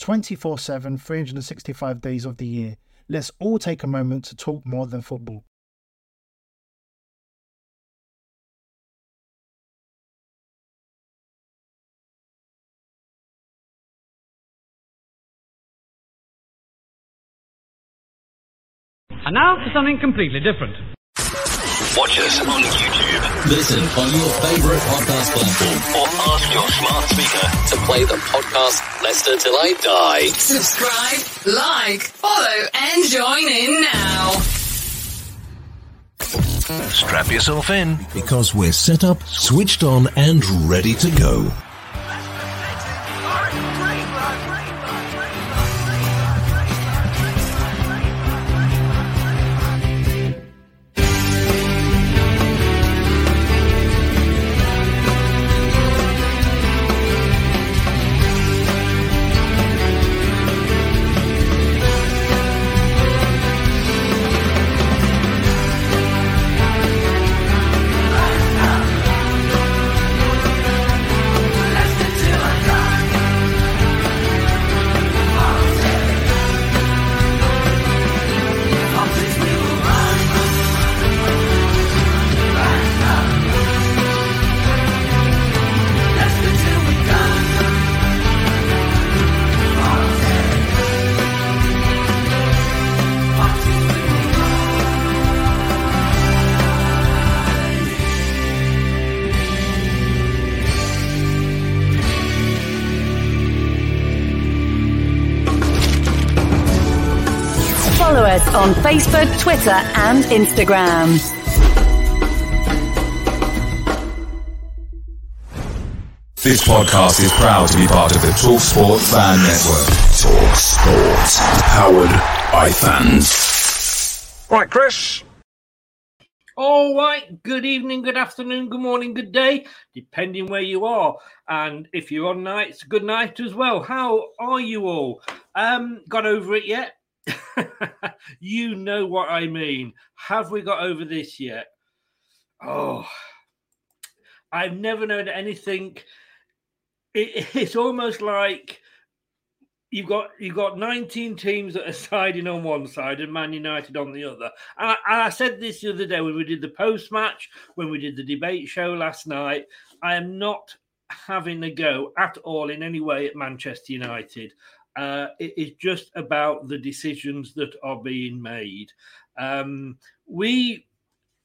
24 7, 365 days of the year. Let's all take a moment to talk more than football. And now for something completely different. Watch us on YouTube Listen on your favorite podcast platform or ask your smart speaker to play the podcast Leicester Till I Die. Subscribe, like, follow, and join in now. Strap yourself in. Because we're set up, switched on, and ready to go. Us on Facebook, Twitter, and Instagram. This podcast is proud to be part of the TalkSport Fan Network. TalkSport, powered by fans. Right, Chris. All right. Good evening, good afternoon, good morning, good day, depending where you are. And if you're on nights, good night as well. How are you all? Um, got over it yet? you know what I mean. Have we got over this yet? Oh, I've never known anything. It, it's almost like you've got you've got 19 teams that are siding on one side and Man United on the other. And I, and I said this the other day when we did the post match, when we did the debate show last night. I am not having a go at all in any way at Manchester United. Uh, it is just about the decisions that are being made. Um, we,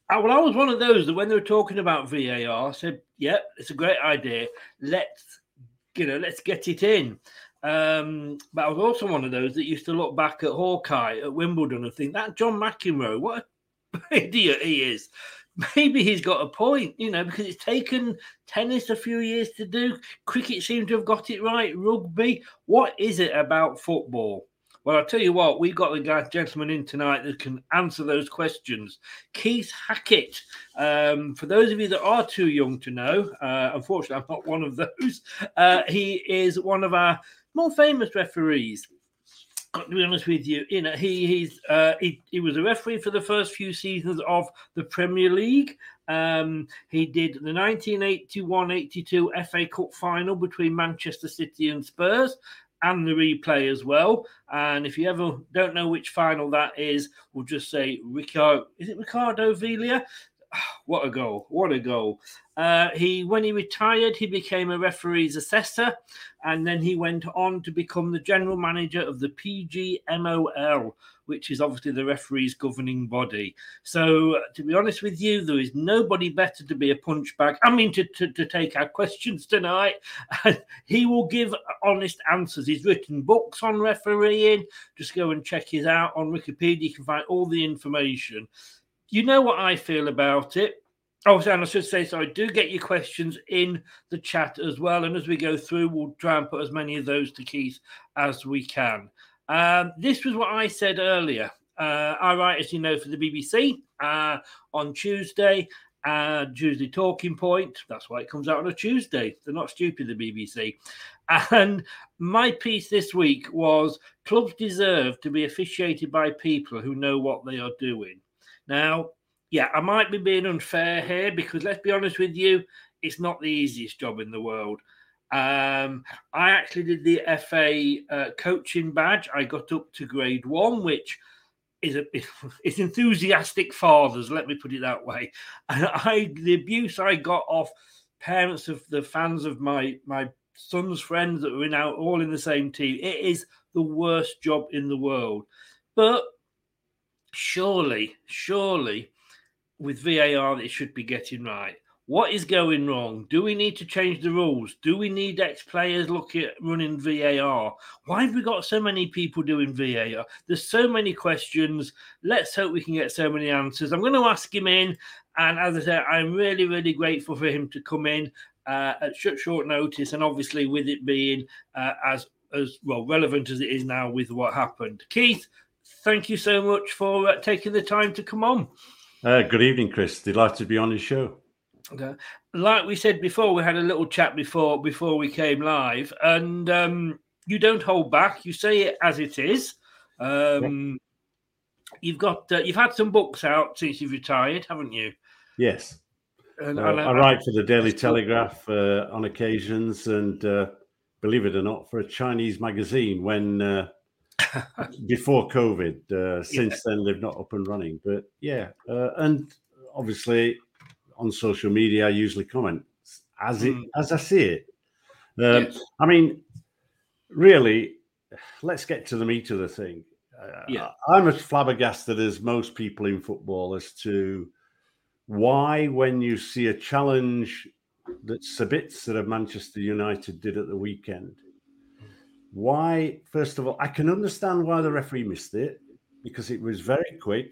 I, well, I was one of those that when they were talking about VAR, said, "Yeah, it's a great idea. Let's, you know, let's get it in." Um, but I was also one of those that used to look back at Hawkeye at Wimbledon and think that John McEnroe, what an idiot he is. Maybe he's got a point, you know, because it's taken tennis a few years to do. Cricket seemed to have got it right. Rugby. What is it about football? Well, I'll tell you what, we've got the guy, gentleman in tonight that can answer those questions. Keith Hackett. Um, for those of you that are too young to know, uh, unfortunately, I'm not one of those. Uh, he is one of our more famous referees. Got to be honest with you, you know, he he's uh, he, he was a referee for the first few seasons of the Premier League. Um, he did the 1981-82 FA Cup final between Manchester City and Spurs, and the replay as well. And if you ever don't know which final that is, we'll just say Ricardo. Is it Ricardo Villa? What a goal! What a goal! Uh, he, when he retired, he became a referee's assessor, and then he went on to become the general manager of the PGMOL, which is obviously the referees' governing body. So, to be honest with you, there is nobody better to be a punchbag. I mean, to, to, to take our questions tonight. He will give honest answers. He's written books on refereeing. Just go and check his out on Wikipedia. You can find all the information. You know what I feel about it. Oh, and I should say, so I do get your questions in the chat as well. And as we go through, we'll try and put as many of those to Keith as we can. Um, this was what I said earlier. Uh, I write, as you know, for the BBC uh, on Tuesday, uh, Tuesday Talking Point. That's why it comes out on a Tuesday. They're not stupid, the BBC. And my piece this week was clubs deserve to be officiated by people who know what they are doing. Now, yeah, I might be being unfair here because let's be honest with you, it's not the easiest job in the world. Um, I actually did the FA uh, coaching badge. I got up to grade one, which is a it's enthusiastic fathers. Let me put it that way. And I the abuse I got off parents of the fans of my my son's friends that were out all in the same team. It is the worst job in the world, but surely, surely, with VAR, it should be getting right. What is going wrong? Do we need to change the rules? Do we need ex players looking at running VAR? Why have we got so many people doing VAR? There's so many questions. Let's hope we can get so many answers. I'm going to ask him in. And as I said, I'm really, really grateful for him to come in uh, at short, short notice. And obviously, with it being uh, as as well relevant as it is now with what happened. Keith, thank you so much for uh, taking the time to come on. Uh, good evening, Chris. Delighted to be on your show. Okay. Like we said before, we had a little chat before before we came live, and um, you don't hold back. You say it as it is. Um, yeah. You've got uh, you've had some books out since you've retired, haven't you? Yes. And, uh, and I, I, write for the Daily Telegraph uh, on occasions, and uh, believe it or not, for a Chinese magazine when uh, before COVID. Uh, since yeah. then, they've not up and running. But yeah, uh, and obviously on social media, I usually comment as it mm. as I see it. Um, yes. I mean, really, let's get to the meat of the thing. Uh, yeah. I'm as flabbergasted as most people in football as to why, when you see a challenge that Sabitzer of Manchester United did at the weekend, why, first of all, I can understand why the referee missed it because it was very quick.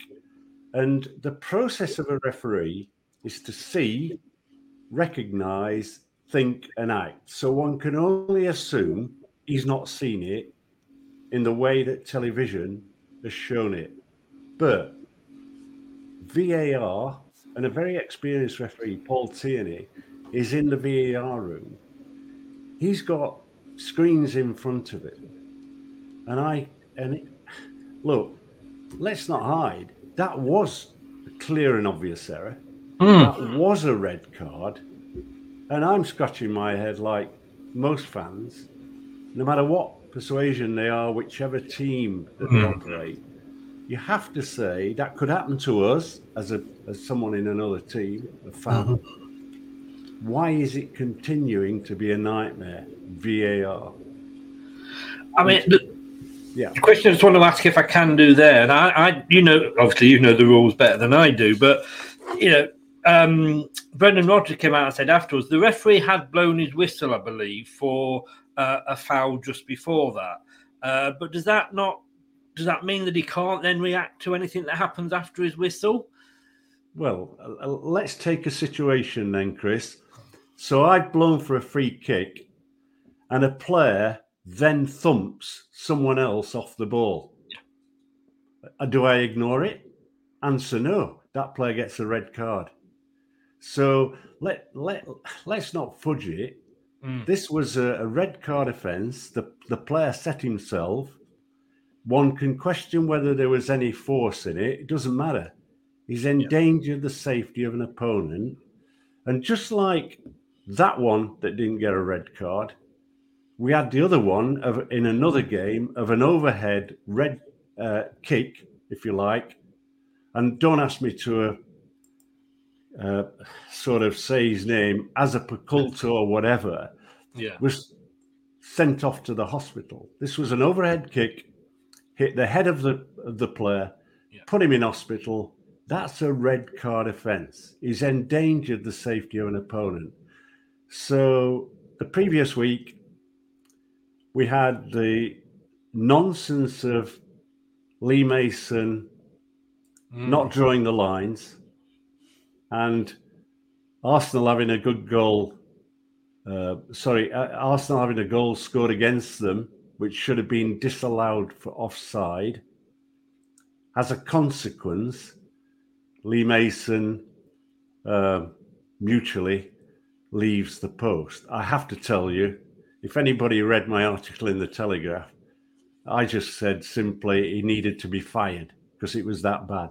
And the process of a referee is to see, recognize, think, and act. So one can only assume he's not seen it in the way that television has shown it. But VAR and a very experienced referee, Paul Tierney, is in the VAR room. He's got screens in front of it. And I, and it, look, let's not hide. That was a clear and obvious error. Mm. That was a red card. And I'm scratching my head like most fans, no matter what persuasion they are, whichever team that they mm. operate, you have to say that could happen to us as a as someone in another team, a fan. Mm-hmm why is it continuing to be a nightmare? VAR. I mean, the, yeah. The question I just want to ask if I can do there, and I, I, you know, obviously you know the rules better than I do, but you know, um, Brendan Rodgers came out and said afterwards the referee had blown his whistle, I believe, for uh, a foul just before that. Uh, but does that not does that mean that he can't then react to anything that happens after his whistle? Well, uh, let's take a situation then, Chris. So I've blown for a free kick, and a player then thumps someone else off the ball. Uh, do I ignore it? Answer no. That player gets a red card. So let let let's not fudge it. Mm. This was a, a, red card offence. The the player set himself. one can question whether there was any force in it. It doesn't matter. He's endangered the safety of an opponent. And just like that one that didn't get a red card, we had the other one of in another game of an overhead red uh, kick, if you like. And don't ask me to uh, uh, sort of say his name as a Paculto or whatever. Yeah. Was sent off to the hospital. This was an overhead kick, hit the head of the of the player, Yeah. put him in hospital. That's a red card offence. He's endangered the safety of an opponent. So the previous week, we had the nonsense of Lee Mason not drawing the lines and Arsenal having a good goal. Uh, sorry, uh, Arsenal having a goal scored against them, which should have been disallowed for offside. As a consequence, Lee Mason uh, mutually leaves the post. I have to tell you, if anybody read my article in the Telegraph, I just said simply he needed to be fired because it was that bad.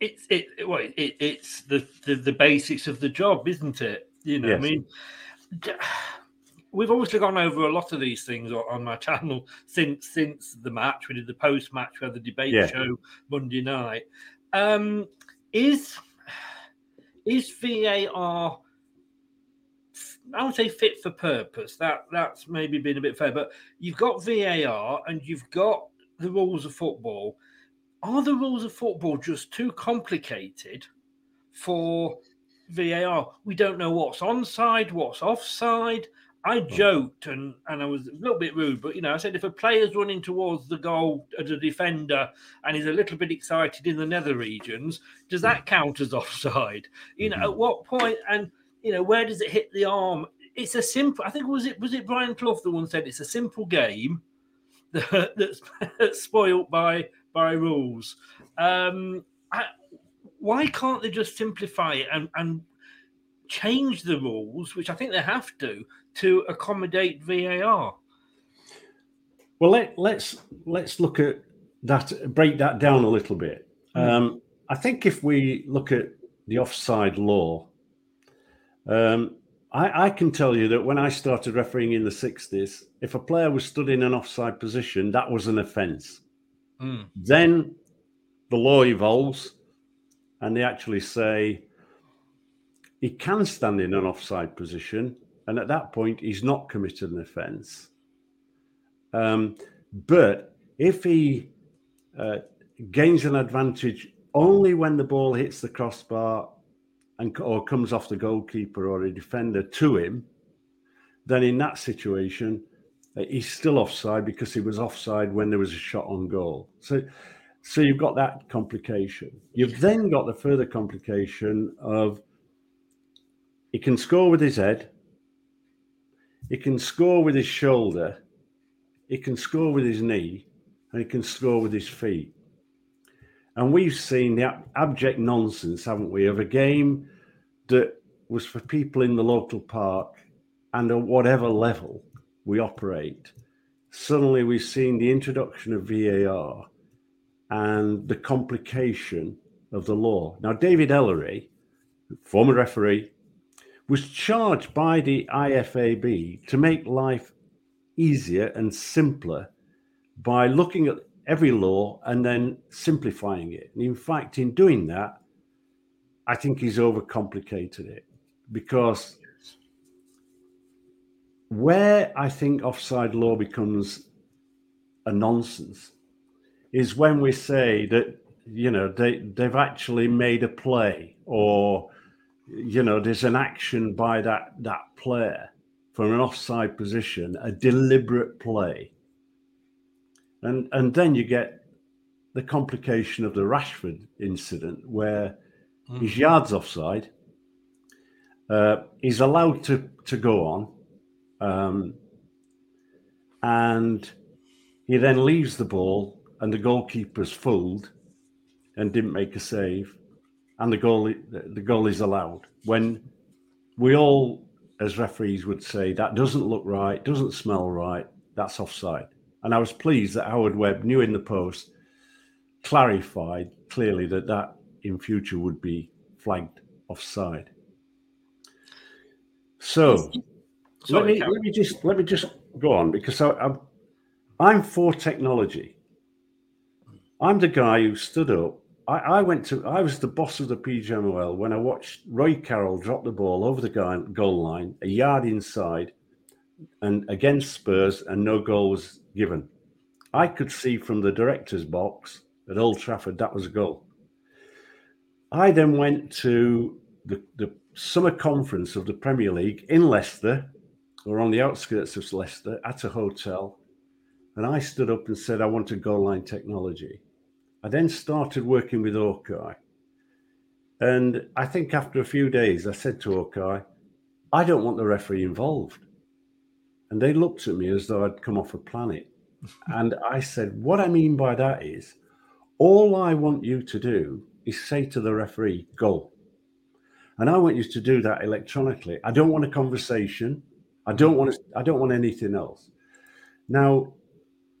It's it well, it, it's the, the the basics of the job, isn't it? You know, I mean, we've obviously gone over a lot of these things on, on my channel since since the match. We did the post match, we had the debate Yeah. show Monday night. Um, is is VAR? I would say fit for purpose. That that's maybe been a bit fair, but you've got VAR and you've got the rules of football. Are the rules of football just too complicated for VAR? We don't know what's onside, what's offside. I hmm. joked and, and I was a little bit rude, but you know, I said if a player's running towards the goal as a defender and he's a little bit excited in the nether regions, does hmm. that count as offside? You know, hmm. at what point and you know, where does it hit the arm? It's a simple I think was it was it Brian Clough the one said it's a simple game that, that's, that's spoiled by by rules. Um, I, why can't they just simplify it and, and change the rules, which I think they have to, to accommodate VAR? Well, let, let's let's look at that. Break that down a little bit. Um, I think if we look at the offside law, um, I, I can tell you that when I started refereeing in the '60s, if a player was stood in an offside position, that was an offence. Mm. Then the law evolves, and they actually say he can stand in an offside position, and at that point, he's not committed an offence. Um, but if he uh, gains an advantage only when the ball hits the crossbar and or comes off the goalkeeper or a defender to him, then in that situation, uh, he's still offside because he was offside when there was a shot on goal. So, so you've got that complication. You've then got the further complication of he can score with his head, he can score with his shoulder, he can score with his knee, and he can score with his feet. And we've seen the abject nonsense, haven't we, of a game that was for people in the local park and at whatever level we operate. Suddenly we've seen the introduction of VAR and the complication of the law. Now, David Elleray, former referee, was charged by the IFAB to make life easier and simpler by looking at every law and then simplifying it. And in fact, in doing that, I think he's overcomplicated it because where I think offside law becomes a nonsense is when we say that you know they they've actually made a play or you know there's an action by that that player from an offside position a deliberate play and and then you get the complication of the Rashford incident where he's yards offside. Uh, he's allowed to to go on um, and he then leaves the ball and the goalkeeper's fooled and didn't make a save and the goal the goal is allowed. When we all as referees would say that doesn't look right doesn't smell right that's offside And I was pleased that Howard Webb new in the post, clarified clearly that that in future would be flagged offside. So let me let me just let me just go on because I, I'm I'm for technology. I'm the guy who stood up. I, I went to I was the boss of the PGMOL when I watched Roy Carroll drop the ball over the goal line, a yard inside, and against Spurs, and no goal was given. I could see from the director's box at Old Trafford that was a goal. I then went to the, the summer conference of the Premier League in Leicester, or on the outskirts of Leicester, at a hotel, and I stood up and said, I want a goal line technology. I then started working with Hawkeye. And I think after a few days, I said to Hawkeye, I don't want the referee involved. And they looked at me as though I'd come off a planet. and I said, What I mean by that is, all I want you to do is say to the referee, go. And I want you to do that electronically. I don't want a conversation. I don't want to, I don't want anything else. Now,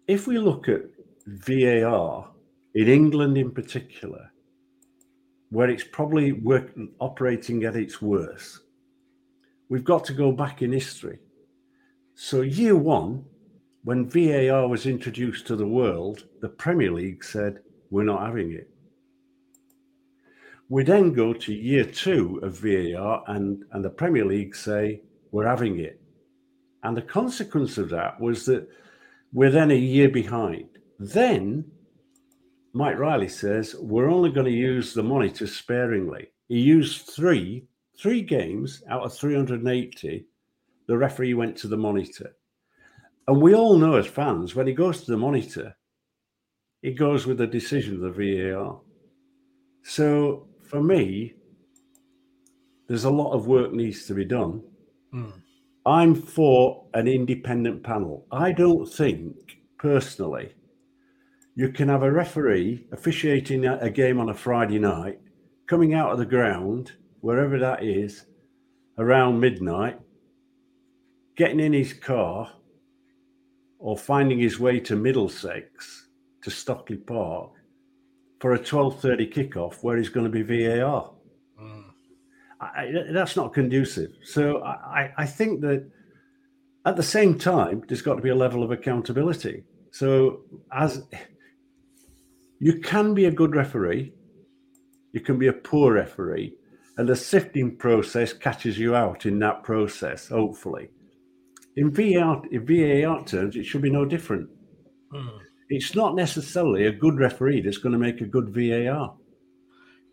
if we look at VAR in England in particular, where it's probably work, operating at its worst, we've got to go back in history. So, year one, when VAR was introduced to the world, the Premier League said, We're not having it. We then go to year two of VAR, and, and the Premier League say, We're having it. And the consequence of that was that we're then a year behind. Then Mike Riley says, We're only going to use the monitor sparingly. He used three, three games out of 380. The referee went to the monitor. And we all know as fans, when he goes to the monitor, he goes with the decision of the VAR. So for me, there's a lot of work needs to be done. Mm. I'm for an independent panel. I don't think, personally, you can have a referee officiating a game on a Friday night, coming out of the ground, wherever that is, around midnight, getting in his car or finding his way to Middlesex to Stockley Park for a 12.30 kickoff where he's going to be VAR. Mm. I, that's not conducive. So I, I think that at the same time, there's got to be a level of accountability. So as you can be a good referee, you can be a poor referee, and the sifting process catches you out in that process, hopefully. In VAR, in VAR terms, it should be no different. Mm it's not necessarily a good referee that's going to make a good VAR.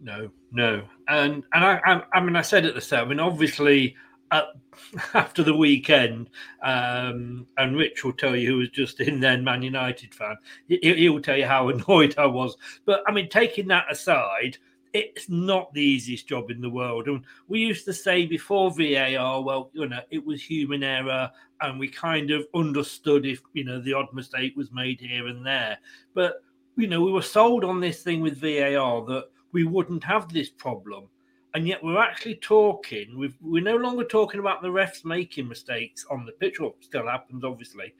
No, no, and and I, I, I mean, I said at the start. I mean, obviously, uh, after the weekend, um, and Rich will tell you who was just in then Man United fan. He, he will tell you how annoyed I was. But I mean, taking that aside, it's not the easiest job in the world. And we used to say before VAR, well, you know, it was human error, and we kind of understood if you know the odd mistake was made here and there. But you know, we were sold on this thing with VAR that we wouldn't have this problem. And yet we're actually talking, we we're no longer talking about the refs making mistakes on the pitch, well, still happens, obviously,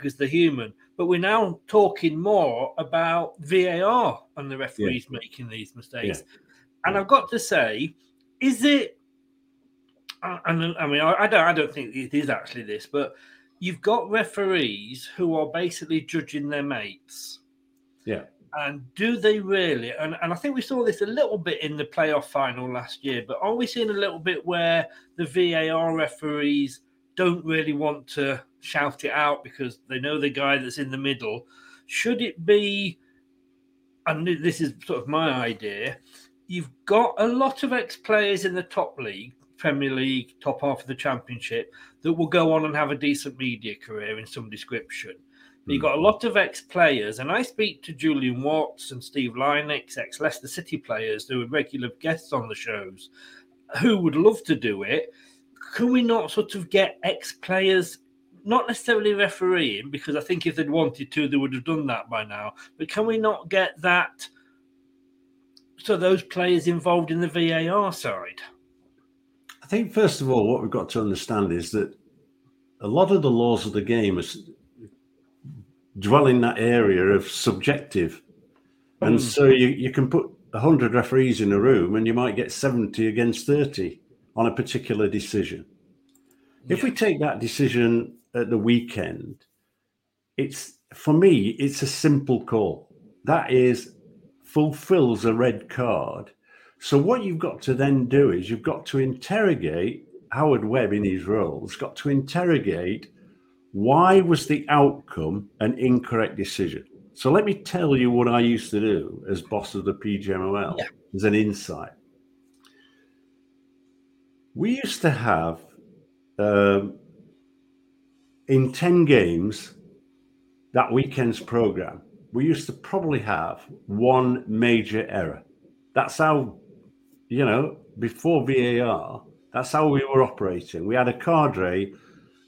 because they're human. But we're now talking more about VAR and the referees yeah. making these mistakes. Yeah. And I've got to say, is it and I mean, I, don't, I don't think it is actually this, but you've got referees who are basically judging their mates. Yeah. And do they really? And, and I think we saw this a little bit in the playoff final last year, but are we seeing a little bit where the VAR referees don't really want to shout it out because they know the guy that's in the middle? Should it be, and this is sort of my idea, you've got a lot of ex players in the top league Premier League, top half of the Championship, that will go on and have a decent media career in some description. But you've got a hmm. lot of ex players, and I speak to Julian Watts and Steve Lynex, ex Leicester City players who are regular guests on the shows, who would love to do it. Can we not sort of get ex players, not necessarily refereeing, because I think if they'd wanted to, they would have done that by now, but can we not get that? So those players involved in the VAR side I think first of all, what we've got to understand is that a lot of the laws of the game is dwell in that area of subjective. And Mm. so you, you can put 100 referees in a room and you might get 70 against 30 on a particular decision. If we take that decision at the weekend, it's for me, it's a simple call. That is fulfills a red card. So what you've got to then do is you've got to interrogate Howard Webb in his role, has got to interrogate why was the outcome an incorrect decision? So let me tell you what I used to do as boss of the PGMOL as an insight. We used to have um, in 10 games that weekend's program, we used to probably have one major error. That's how, you know, before VAR, that's how we were operating. We had a cadre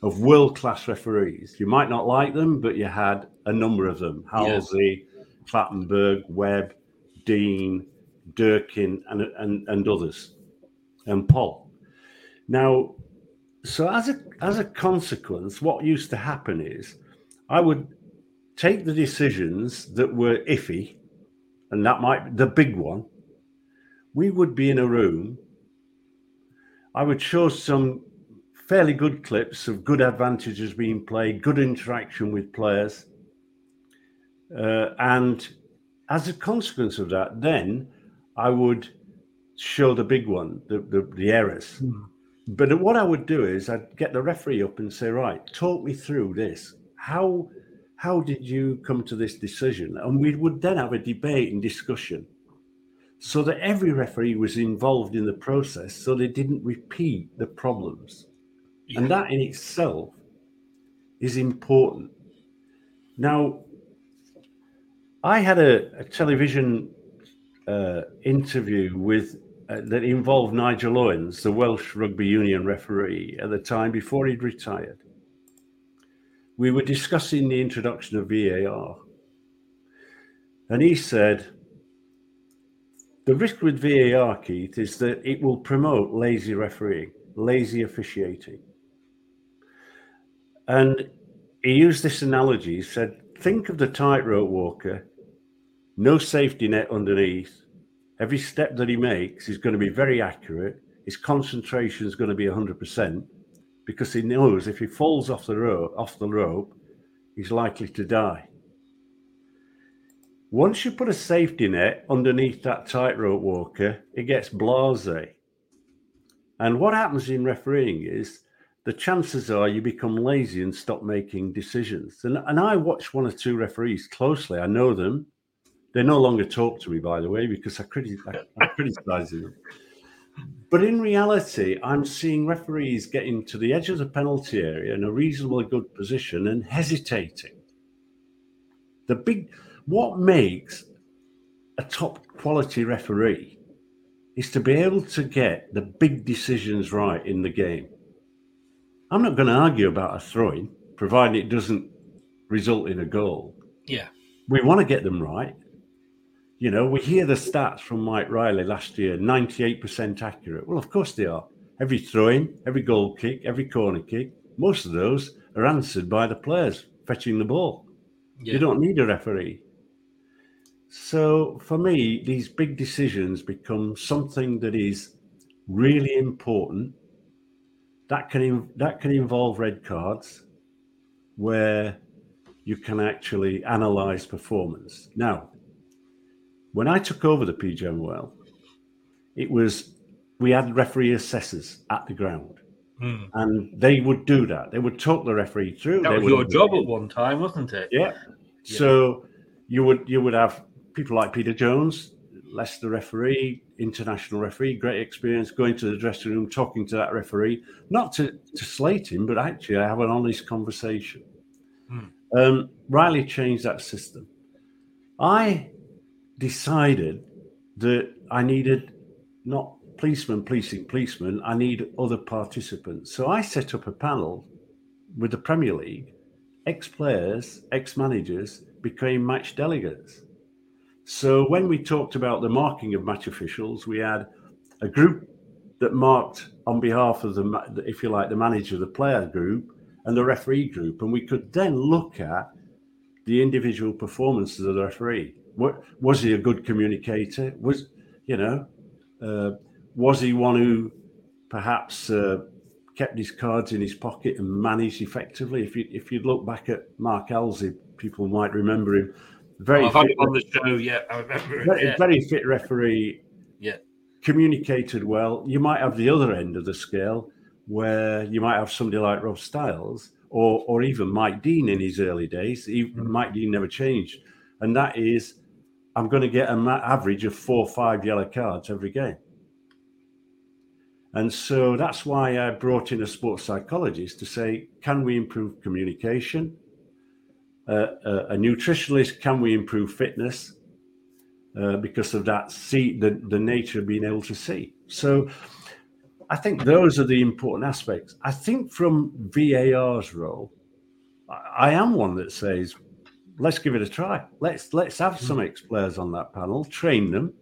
of world class referees. You might not like them, but you had a number of them Halsey, Clattenburg, Webb, Dean, Durkin, and, and, and others, and Paul. Now, so as a as a consequence, what used to happen is I would take the decisions that were iffy, and that might be the big one. We would be in a room. I would show some fairly good clips of good advantages being played, good interaction with players. Uh, and as a consequence of that, then I would show the big one, the, the, the errors. But what I would do is I'd get the referee up and say, right, talk me through this. How how did you come to this decision? And we would then have a debate and discussion so that every referee was involved in the process so they didn't repeat the problems. And that in itself is important. Now, I had a, a television uh, interview with uh, that involved Nigel Owens, the Welsh Rugby Union referee, at the time before he'd retired. We were discussing the introduction of VAR, and he said, "The risk with VAR, Keith, is that it will promote lazy refereeing, lazy officiating." And he used this analogy. He said, "Think of the tightrope walker, no safety net underneath." Every step that he makes is going to be very accurate. His concentration is going to be 100% because he knows if he falls off the rope, off the rope, he's likely to die. Once you put a safety net underneath that tightrope walker, it gets blasé. And what happens in refereeing is the chances are you become lazy and stop making decisions. And, and I watch one or two referees closely. I know them. They no longer talk to me, by the way, because I, criti- I, them. But in reality, I'm seeing referees getting to the edge of the penalty area in a reasonably good position and hesitating. The big, what makes a top quality referee is to be able to get the big decisions right in the game. I'm not going to argue about a throwing, provided it doesn't result in a goal. Yeah. We want to get them right. You know, we hear the stats from Mike Riley last year 98% accurate. Well, of course they are. Every throw in, every goal kick, every corner kick, most of those are answered by the players fetching the ball. Yeah. You don't need a referee. So for me, these big decisions become something that is really important. That can that can involve red cards, where you can actually analyze performance. Now, when I took over the PGMOL, it was we had referee assessors at the ground, Hmm. and they would do that. They would talk the referee through. That they was your job at one time, wasn't it? yeah. So you would you would have people like Peter Jones, Leicester referee, international referee, great experience going to the dressing room, talking to that referee, not to, to slate him, but actually have an honest conversation. Um, Riley changed that system. I decided that I needed not policemen policing policemen, I need other participants. So I set up a panel with the Premier League ex players, ex managers became match delegates. So when we talked about the marking of match officials, we had a group that marked on behalf of the, if you like, the manager, the player group, and the referee group, and we could then look at the individual performances of the referee. What was he a good communicator? Was you know, uh, was he one who perhaps uh, kept his cards in his pocket and managed effectively? If you if you look back at Mark Halsey, people might remember him. Very oh, him on the show. Yeah, I remember. Very, yeah. very fit referee. Yeah, communicated well. You might have the other end of the scale where you might have somebody like Rob Styles or or even Mike Dean in his early days. Even mm-hmm. Mike Dean never changed, and that is, I'm going to get an average of four or five yellow cards every game. And so that's why I brought in a sports psychologist to say, can we improve communication? Uh, uh, a nutritionalist, can we improve fitness? Uh, because of that, see the, the nature of being able to see. So I think those are the important aspects. I think from VAR's role, I, I am one that says, let's give it a try. Let's let's have some mm-hmm. ex players on that panel, train them,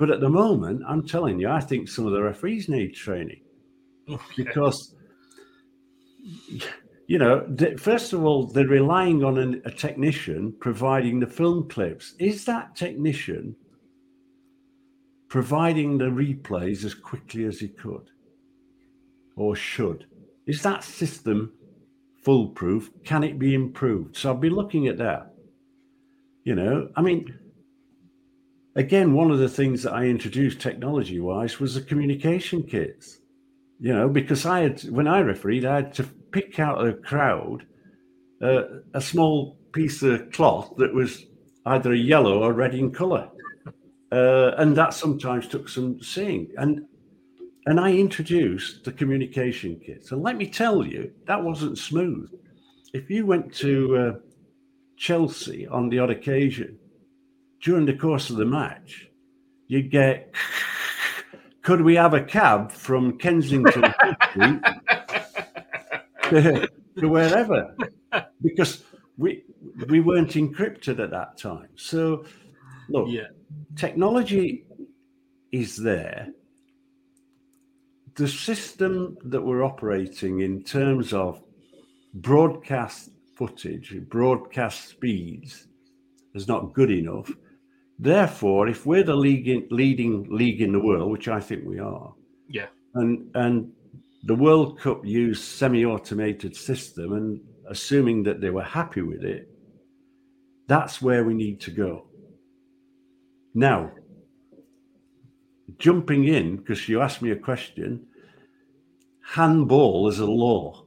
but at the moment, I'm telling you, I think some of the referees need training oh, okay. because, you know, first of all, they're relying on an, a technician providing the film clips. Is that technician providing the replays as quickly as he could or should? Is that system foolproof? Can it be improved? So I'll be looking at that. You know, I mean, again, one of the things that I introduced technology wise was the communication kits. You know, because I had, when I refereed, I had to pick out a crowd uh, a small piece of cloth that was either a yellow or red in color. Uh, and that sometimes took some seeing. And and I introduced the communication kits. And let me tell you, that wasn't smooth. If you went to uh, Chelsea on the odd occasion, during the course of the match, you'd get, could we have a cab from Kensington to, to wherever? Because we we weren't encrypted at that time. So, look, yeah. technology is there. The system that we're operating in terms of broadcast footage, broadcast speeds, is not good enough. Therefore, if we're the league in, leading league in the world, which I think we are, yeah, and and the World Cup used semi-automated system, and assuming that they were happy with it, that's where we need to go. Now, jumping in because you asked me a question, handball is a law.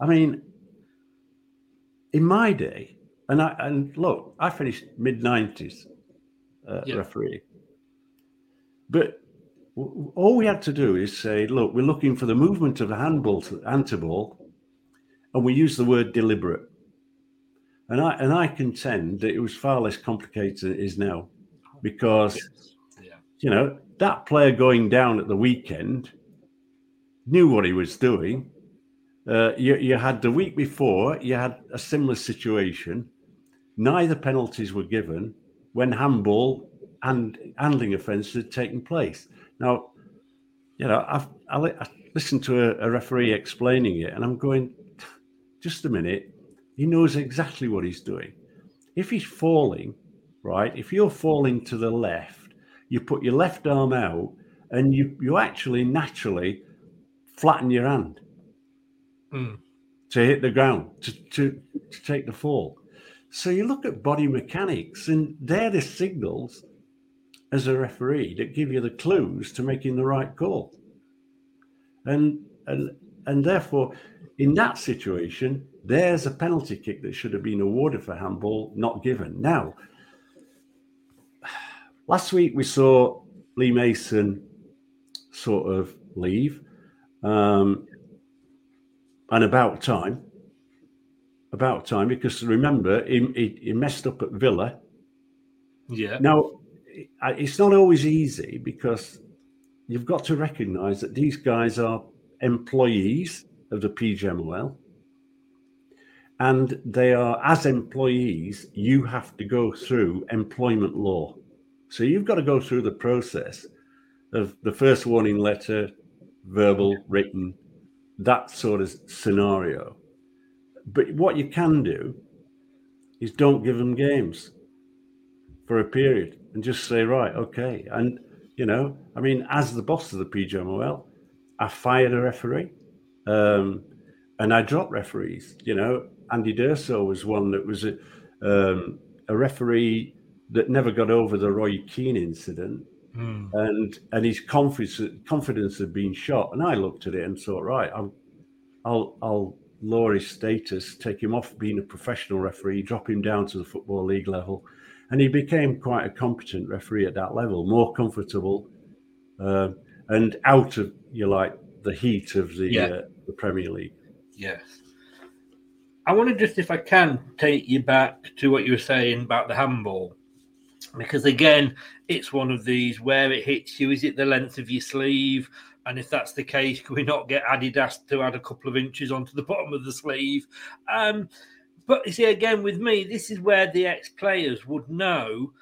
I mean, in my day, and I and look, I finished mid nineties uh, yeah. referee, but w- all we had to do is say, look, we're looking for the movement of a handball to antiball, and we use the word deliberate. And I and I contend that it was far less complicated than it is now, because yes. yeah. you know that player going down at the weekend knew what he was doing. Uh, you, you had the week before, you had a similar situation Neither penalties were given when handball and handling offences had taken place. Now, you know, I've, I, I listened to a, a referee explaining it, and I'm going, just a minute. He knows exactly what he's doing. If he's falling, right, if you're falling to the left, you put your left arm out and you, you actually naturally flatten your hand mm. to hit the ground, to, to, to take the fall. So you look at body mechanics, and they're the signals as a referee that give you the clues to making the right call. And and and therefore, in that situation, there's a penalty kick that should have been awarded for handball, not given. Now, last week we saw Lee Mason sort of leave, um, and about time about time because remember he, he, he messed up at Villa. Yeah. Now it's not always easy because you've got to recognise that these guys are employees of the PGMOL. And they are, as employees, you have to go through employment law. So you've got to go through the process of the first warning letter, verbal, written, that sort of scenario. But what you can do, is don't give them games for a period and just say, right, okay. And, you know, I mean, as the boss of the PGMOL, I fired a referee um, and I dropped referees. You know, Andy D'Urso was one that was a, um, a referee that never got over the Roy Keane incident. Mm. And and his confidence confidence had been shot, and I looked at it and thought, right, I'll I'll I'll lower his status, take him off being a professional referee, drop him down to the football league level, and he became quite a competent referee at that level, more comfortable, uh, and out of you like the heat of the yeah. uh, the Premier League. Yes. I want to just, if I can, take you back to what you were saying about the handball, because again, it's one of these where it hits you. Is it the length of your sleeve? And if that's the case, can we not get Adidas to add a couple of inches onto the bottom of the sleeve? Um, but you see, again, with me, this is where the ex players would know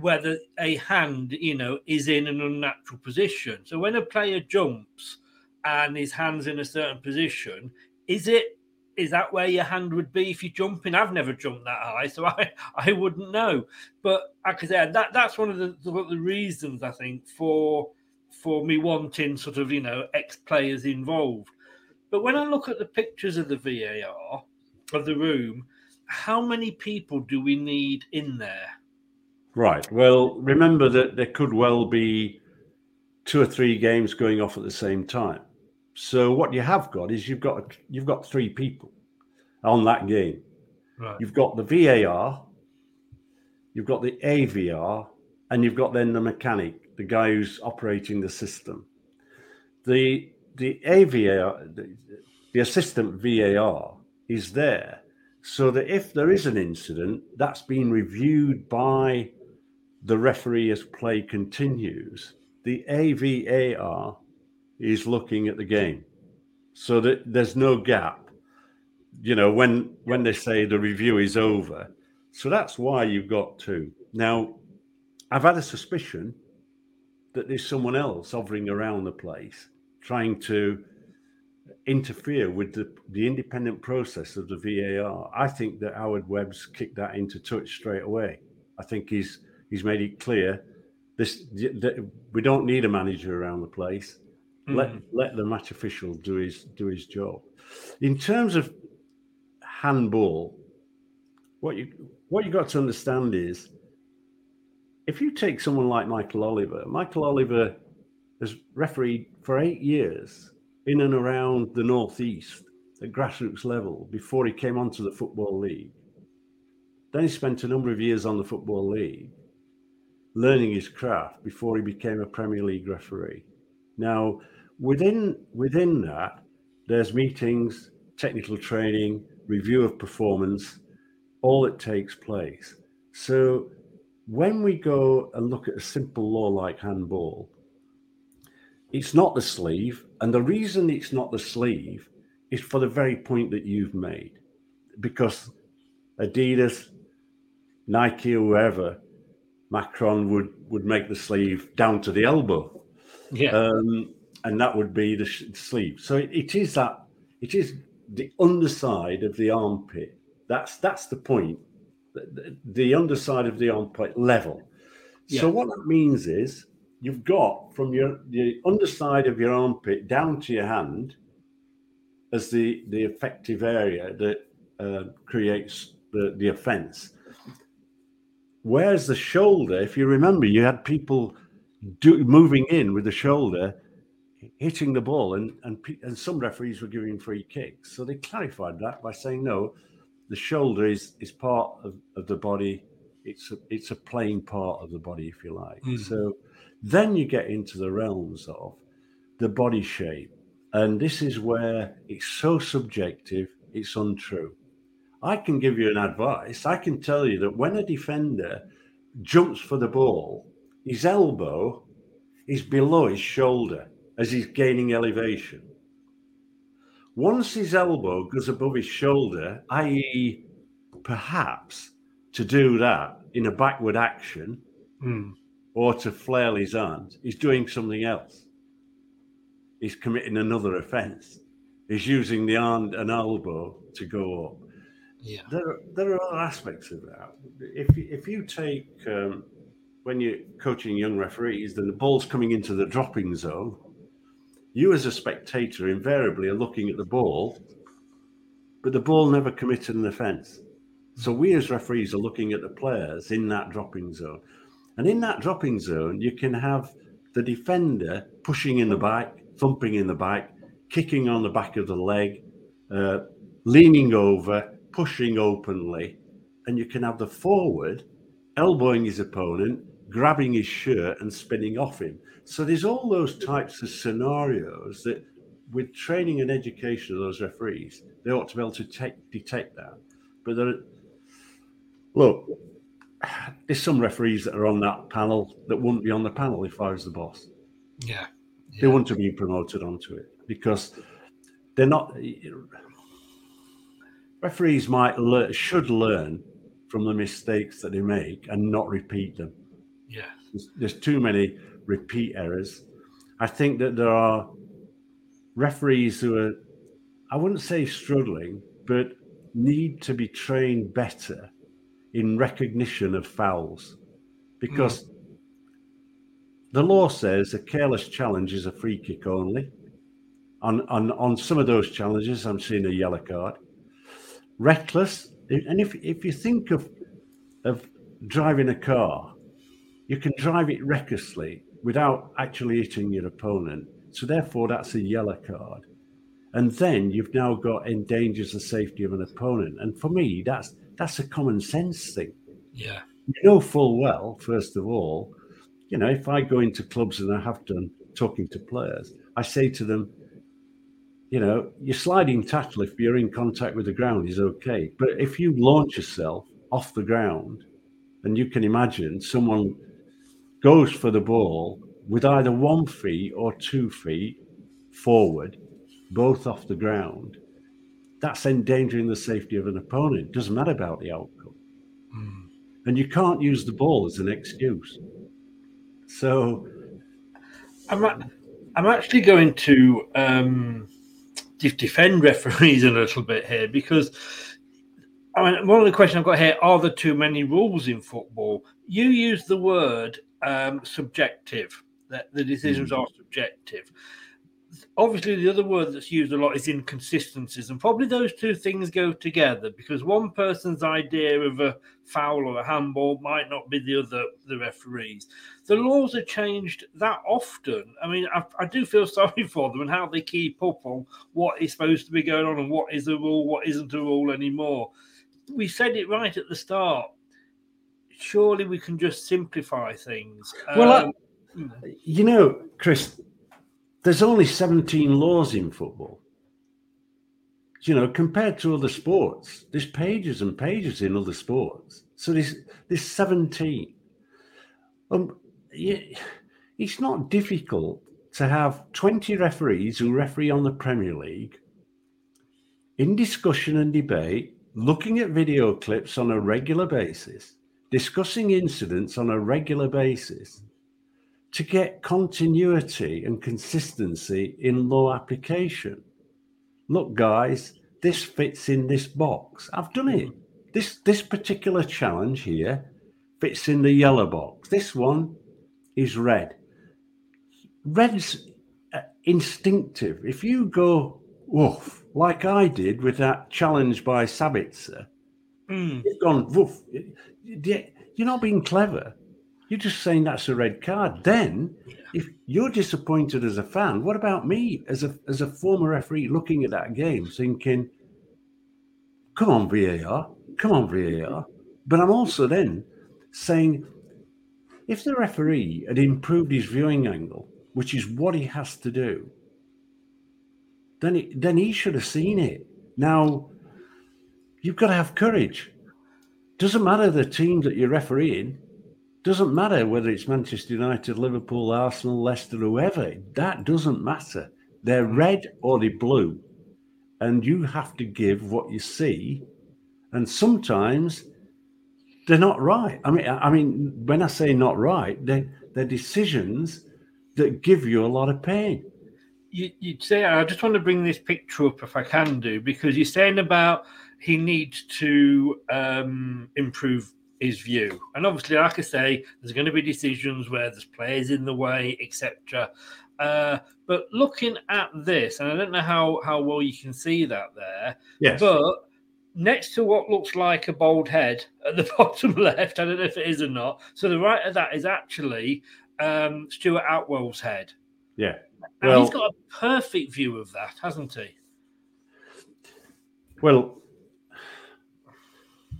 whether a hand, you know, is in an unnatural position. So when a player jumps and his hand's in a certain position, is it is that where your hand would be if you're jumping? I've never jumped that high, so I, I wouldn't know. But like I said, that that's one of the, the, the reasons I think for for me wanting sort of you know ex players involved. But when I look at the pictures of the VAR of the room, how many people do we need in there? Right. Well, remember that there could well be two or three games going off at the same time. So what you have got is you've got you've got three people on that game. Right. You've got the VAR, you've got the AVR, and you've got then the mechanic, the guy who's operating the system. The the AVR, the, the assistant VAR, is there so that if there is an incident, that's been reviewed by the referee as play continues. The AVAR is looking at the game so that there's no gap. You know, when when they say the review is over. So that's why you've got two. Now, I've had a suspicion that there's someone else hovering around the place trying to interfere with the, the independent process of the VAR. I think that Howard Webb's kicked that into touch straight away. I think he's he's made it clear this that we don't need a manager around the place. Mm. Let let the match official do his do his job. In terms of handball, what you what you got to understand is if you take someone like Michael Oliver, Michael Oliver has refereed for eight years in and around the northeast at grassroots level before he came onto the football league. Then he spent a number of years on the football league, learning his craft before he became a Premier League referee. Now, within within that, there's meetings, technical training, review of performance, all that takes place. So when we go and look at a simple law like handball, it's not the sleeve. And the reason it's not the sleeve is for the very point that you've made. Because Adidas, Nike, or whoever, Macron would, would make the sleeve down to the elbow. Yeah. Um, and that would be the sleeve. So it, it is that, it is the underside of the armpit. That's that's the point. The, the underside of the armpit level. Yeah. So what that means is you've got from your the underside of your armpit down to your hand as the the effective area that uh, creates the the offence. Where's the shoulder, if you remember, you had people do, moving in with the shoulder, hitting the ball, and and and some referees were giving free kicks. So they clarified that by saying no, the shoulder is is part of, of the body. It's a, it's a playing part of the body, if you like. Mm. So then you get into the realms of the body shape. And this is where it's so subjective, it's untrue. I can give you an advice. I can tell you that when a defender jumps for the ball, his elbow is below his shoulder as he's gaining elevation. Once his elbow goes above his shoulder, i.e., perhaps to do that in a backward action, mm or to flail his arms, he's doing something else. He's committing another offence. He's using the arm and elbow to go up. Yeah. There, there are other aspects of that. If if you take um, when you're coaching young referees, then the ball's coming into the dropping zone. You, as a spectator, invariably are looking at the ball, but the ball never committed an offence. So we, as referees, are looking at the players in that dropping zone, and in that dropping zone, you can have the defender pushing in the back, thumping in the back, kicking on the back of the leg, uh, leaning over, pushing openly, and you can have the forward elbowing his opponent, grabbing his shirt and spinning off him. So there's all those types of scenarios that, with training and education of those referees, they ought to be able to take, detect that. But there, look, there's some referees that are on that panel that wouldn't be on the panel if I was the boss. Yeah, yeah. they wouldn't have been promoted onto it because they're not. Referees might learn, should learn from the mistakes that they make and not repeat them. Yeah. There's, there's too many repeat errors. I think that there are referees who are, I wouldn't say struggling, but need to be trained better in recognition of fouls because mm. the law says a careless challenge is a free kick only. On, on, on some of those challenges, I'm seeing a yellow card. Reckless, and if, if you think of, of driving a car, you can drive it recklessly without actually hitting your opponent. So therefore, that's a yellow card. And then you've now got endangers the safety of an opponent. And for me, that's that's a common sense thing. Yeah. You know full well, first of all, you know, if I go into clubs and I have done talking to players, I say to them, you know, your sliding tackle, if you're in contact with the ground, is okay. But if you launch yourself off the ground, and you can imagine someone goes for the ball with either one feet or two feet forward, both off the ground, that's endangering the safety of an opponent. It doesn't matter about the outcome. Mm. And you can't use the ball as an excuse. So I'm, I'm actually going to um, defend referees a little bit here because I mean, one of the questions I've got here are there too many rules in football? You use the word um, subjective, that the decisions mm. are subjective. Obviously the other word that's used a lot is inconsistencies and probably those two things go together because one person's idea of a foul or a handball might not be the other the referees. The laws are changed that often. I mean I, I, do feel sorry for them and how they keep up on what is supposed to be going on and what is a rule what isn't a rule anymore. We said it right at the start surely we can just simplify things well um, I, you know chris there's only 17 laws in football. You know, compared to other sports, there's pages and pages in other sports. So there's, there's 17. Um, it's not difficult to have 20 referees who referee on the Premier League in discussion and debate, looking at video clips on a regular basis, discussing incidents on a regular basis, to get continuity and consistency in law application. Look, guys, this fits in this box. I've done it. This this particular challenge here fits in the yellow box. This one is red. Red's uh, instinctive. If you go woof like I did with that challenge by Sabitzer, mm. you've gone woof. You're not being clever. You're just saying that's a red card. Then, if you're disappointed as a fan, what about me as a as a former referee looking at that game, thinking, "Come on, VAR, come on, VAR." But I'm also then saying, if the referee had improved his viewing angle, which is what he has to do, then then he should have seen it. Now, you've got to have courage. Doesn't matter the team that you're refereeing doesn't matter whether it's Manchester United, Liverpool, Arsenal, Leicester, whoever. That doesn't matter. They're red or they're blue. And you have to give what you see. And sometimes they're not right. I mean, I mean, when I say not right, they they're decisions that give you a lot of pain. You, would say, I just want to bring this picture up if I can do, because you're saying about he needs to um, improve his view. And obviously, like I say, there's going to be decisions where there's players in the way, etc. Uh, but looking at this, and I don't know how how well you can see that there, Yes. but next to what looks like a bald head at the bottom left, I don't know if it is or not. So the right of that is actually um, Stuart Atwell's head. Yeah. And he's got a perfect view of that, hasn't he? well,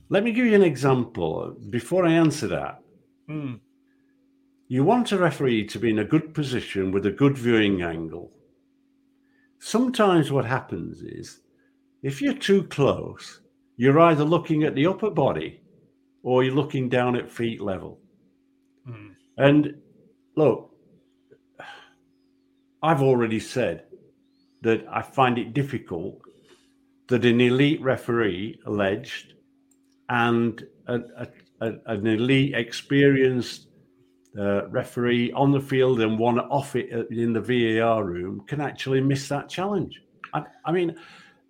let me give you an example. Before I answer that, Hmm. you want a referee to be in a good position with a good viewing angle. Sometimes what happens is if you're too close, you're either looking at the upper body or you're looking down at feet level. Hmm. And look, I've already said that I find it difficult that an elite referee alleged and a, a, an elite experienced uh, referee on the field and one off it uh, in the VAR room can actually miss that challenge. I, I mean,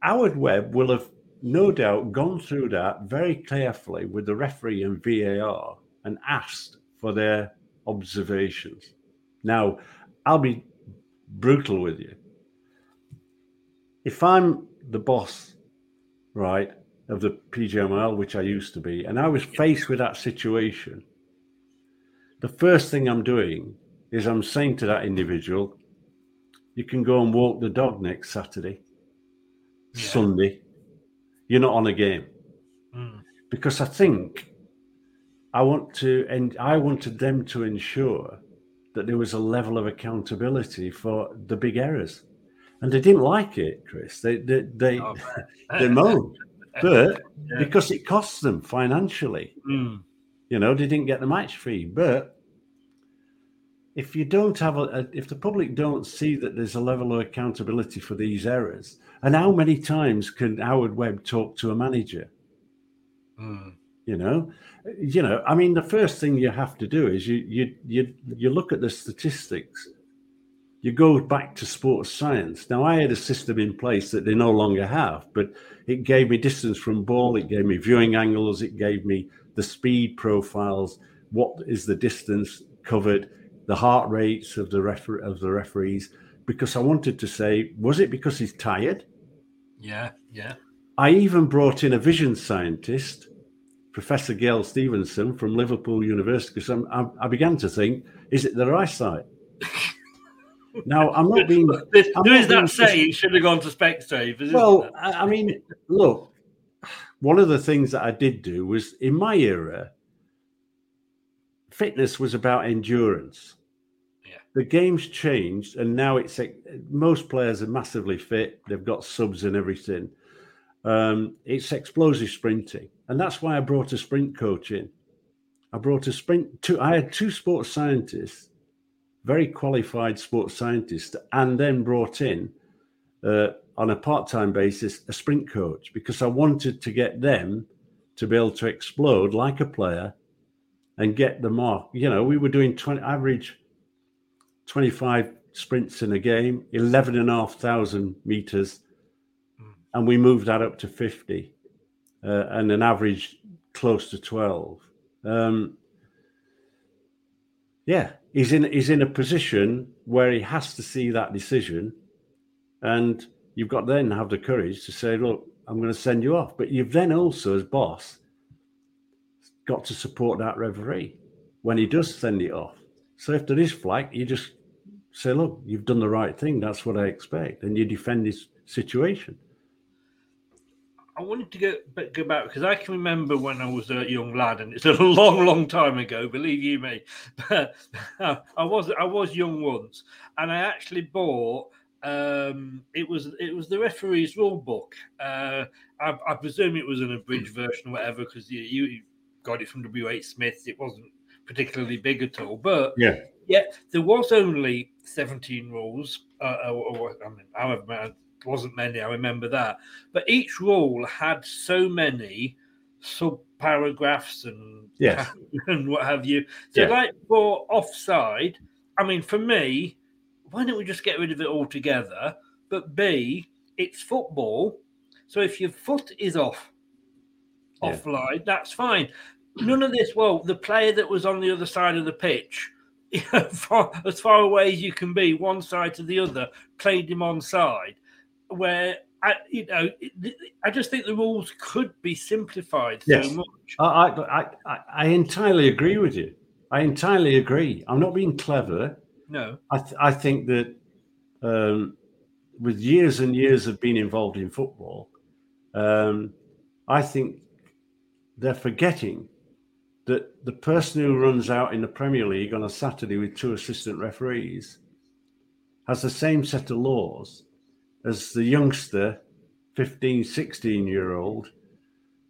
Howard Webb will have no doubt gone through that very carefully with the referee and VAR and asked for their observations. Now, I'll be brutal with you. If I'm the boss, right, of the PGMOL, which I used to be, and I was faced with that situation, the first thing I'm doing is I'm saying to that individual, you can go and walk the dog next Saturday, Sunday. You're not on a game. Hmm. Because I think I want to, and I wanted them to ensure that there was a level of accountability for the big errors. And they didn't like it, Chris. They they they, Oh, they moaned. But Yeah. because it costs them financially. Hmm. You know, they didn't get the match fee. But if you don't have a, if the public don't see that there's a level of accountability for these errors, and how many times can Howard Webb talk to a manager? Hmm. You know, you know. I mean, the first thing you have to do is you you you you look at the statistics. You go back to sports science. Now, I had a system in place that they no longer have, but it gave me distance from ball, it gave me viewing angles, it gave me the speed profiles, what is the distance covered, the heart rates of the refer- of the referees, because I wanted to say, was it because he's tired? Yeah, yeah. I even brought in a vision scientist, Professor Gail Stevenson from Liverpool University, because I, I began to think, is it their eyesight? now, I'm not being. There's, I'm not is that say he should have gone to Specsavers. well. I, I mean, look, one of the things that I did do was in my era, fitness was about endurance. Yeah. The game's changed, and now it's most players are massively fit. They've got subs and everything. Um, it's explosive sprinting, and that's why I brought a sprint coach in. I brought a sprint. Two, I had two sports scientists, very qualified sports scientist and then brought in uh, on a part-time basis a sprint coach because I wanted to get them to be able to explode like a player and get the mark. You know, we were doing 20 average 25 sprints in a game, 11 and a half thousand meters, and we moved that up to 50 uh, and an average close to 12. Um, yeah, he's in he's in a position where he has to see that decision, and you've got then have the courage to say, "Look, I'm going to send you off." But you've then also, as boss, got to support that referee when he does send it off. So if there is flag, you just say, "Look, you've done the right thing. That's what I expect," and you defend this situation. I wanted to go but go back because I can remember when I was a young lad, and it's a long, long time ago. Believe you me, but I was I was young once, and I actually bought. Um, it was it was the referee's rule book. Uh, I, I presume it was an abridged version or whatever because you, you got it from W. H. Smith. It wasn't particularly big at all, but Yeah. yeah, there was only seventeen rules. Uh, or, or, I mean, however, wasn't many. I remember that, but each rule had so many sub paragraphs and Yes. and what have you. So, Yeah. like for offside, I mean, for me, why don't we just get rid of it altogether? But B, it's football, so if your foot is off yeah. offline. That's fine. None of this. Well, the player that was on the other side of the pitch, far, as far away as you can be, one side to the other, played him on side. Where I, you know, I just think the rules could be simplified yes. so much. I, I, I, I entirely agree with you. I entirely agree. I'm not being clever. No, I, th- I think that um, with years and years of being involved in football, um, I think they're forgetting that the person who runs out in the Premier League on a Saturday with two assistant referees has the same set of laws as the youngster, 15, 16 year old,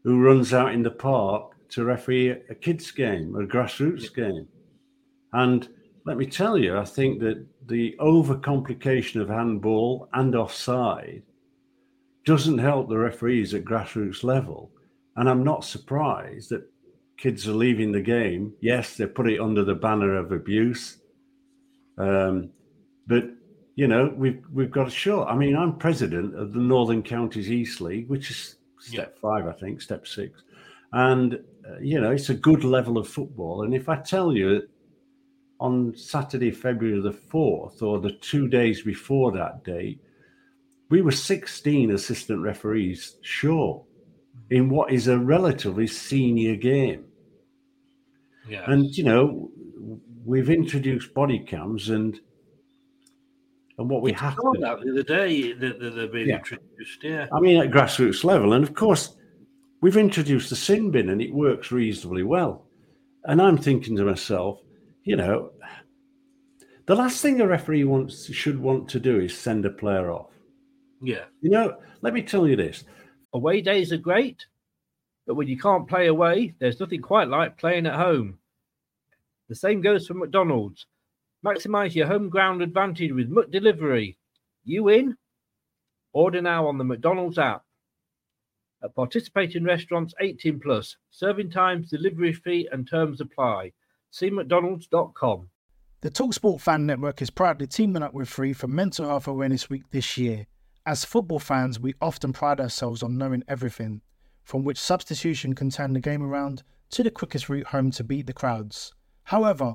who runs out in the park to referee a kids' game, a grassroots game. And let me tell you, I think that the overcomplication of handball and offside doesn't help the referees at grassroots level. And I'm not surprised that kids are leaving the game. Yes, they put it under the banner of abuse. Um, but you know, we've we've got a show. I mean, I'm president of the Northern Counties East League, which is step yeah. five, I think, step six, and uh, you know, it's a good level of football. And if I tell you, on Saturday, February the fourth, or the two days before that date, we were 16 assistant referees short in what is a relatively senior game. Yeah. And you know, we've introduced body cams and and what we it's have to that the other day that they're being yeah. introduced. Yeah. I mean at grassroots level. And of course, we've introduced the sin bin and it works reasonably well. And I'm thinking to myself, you know, the last thing a referee wants should want to do is send a player off. Yeah. You know, let me tell you this. Away days are great, but when you can't play away, there's nothing quite like playing at home. The same goes for McDonald's. Maximize your home ground advantage with McDelivery. You in? Order now on the McDonald's app. At participating restaurants 18 plus, serving times, delivery fee, and terms apply. See McDonald's.com. The Talksport Fan Network is proudly teaming up with Free for Mental Health Awareness Week this year. As football fans, we often pride ourselves on knowing everything, from which substitution can turn the game around to the quickest route home to beat the crowds. However,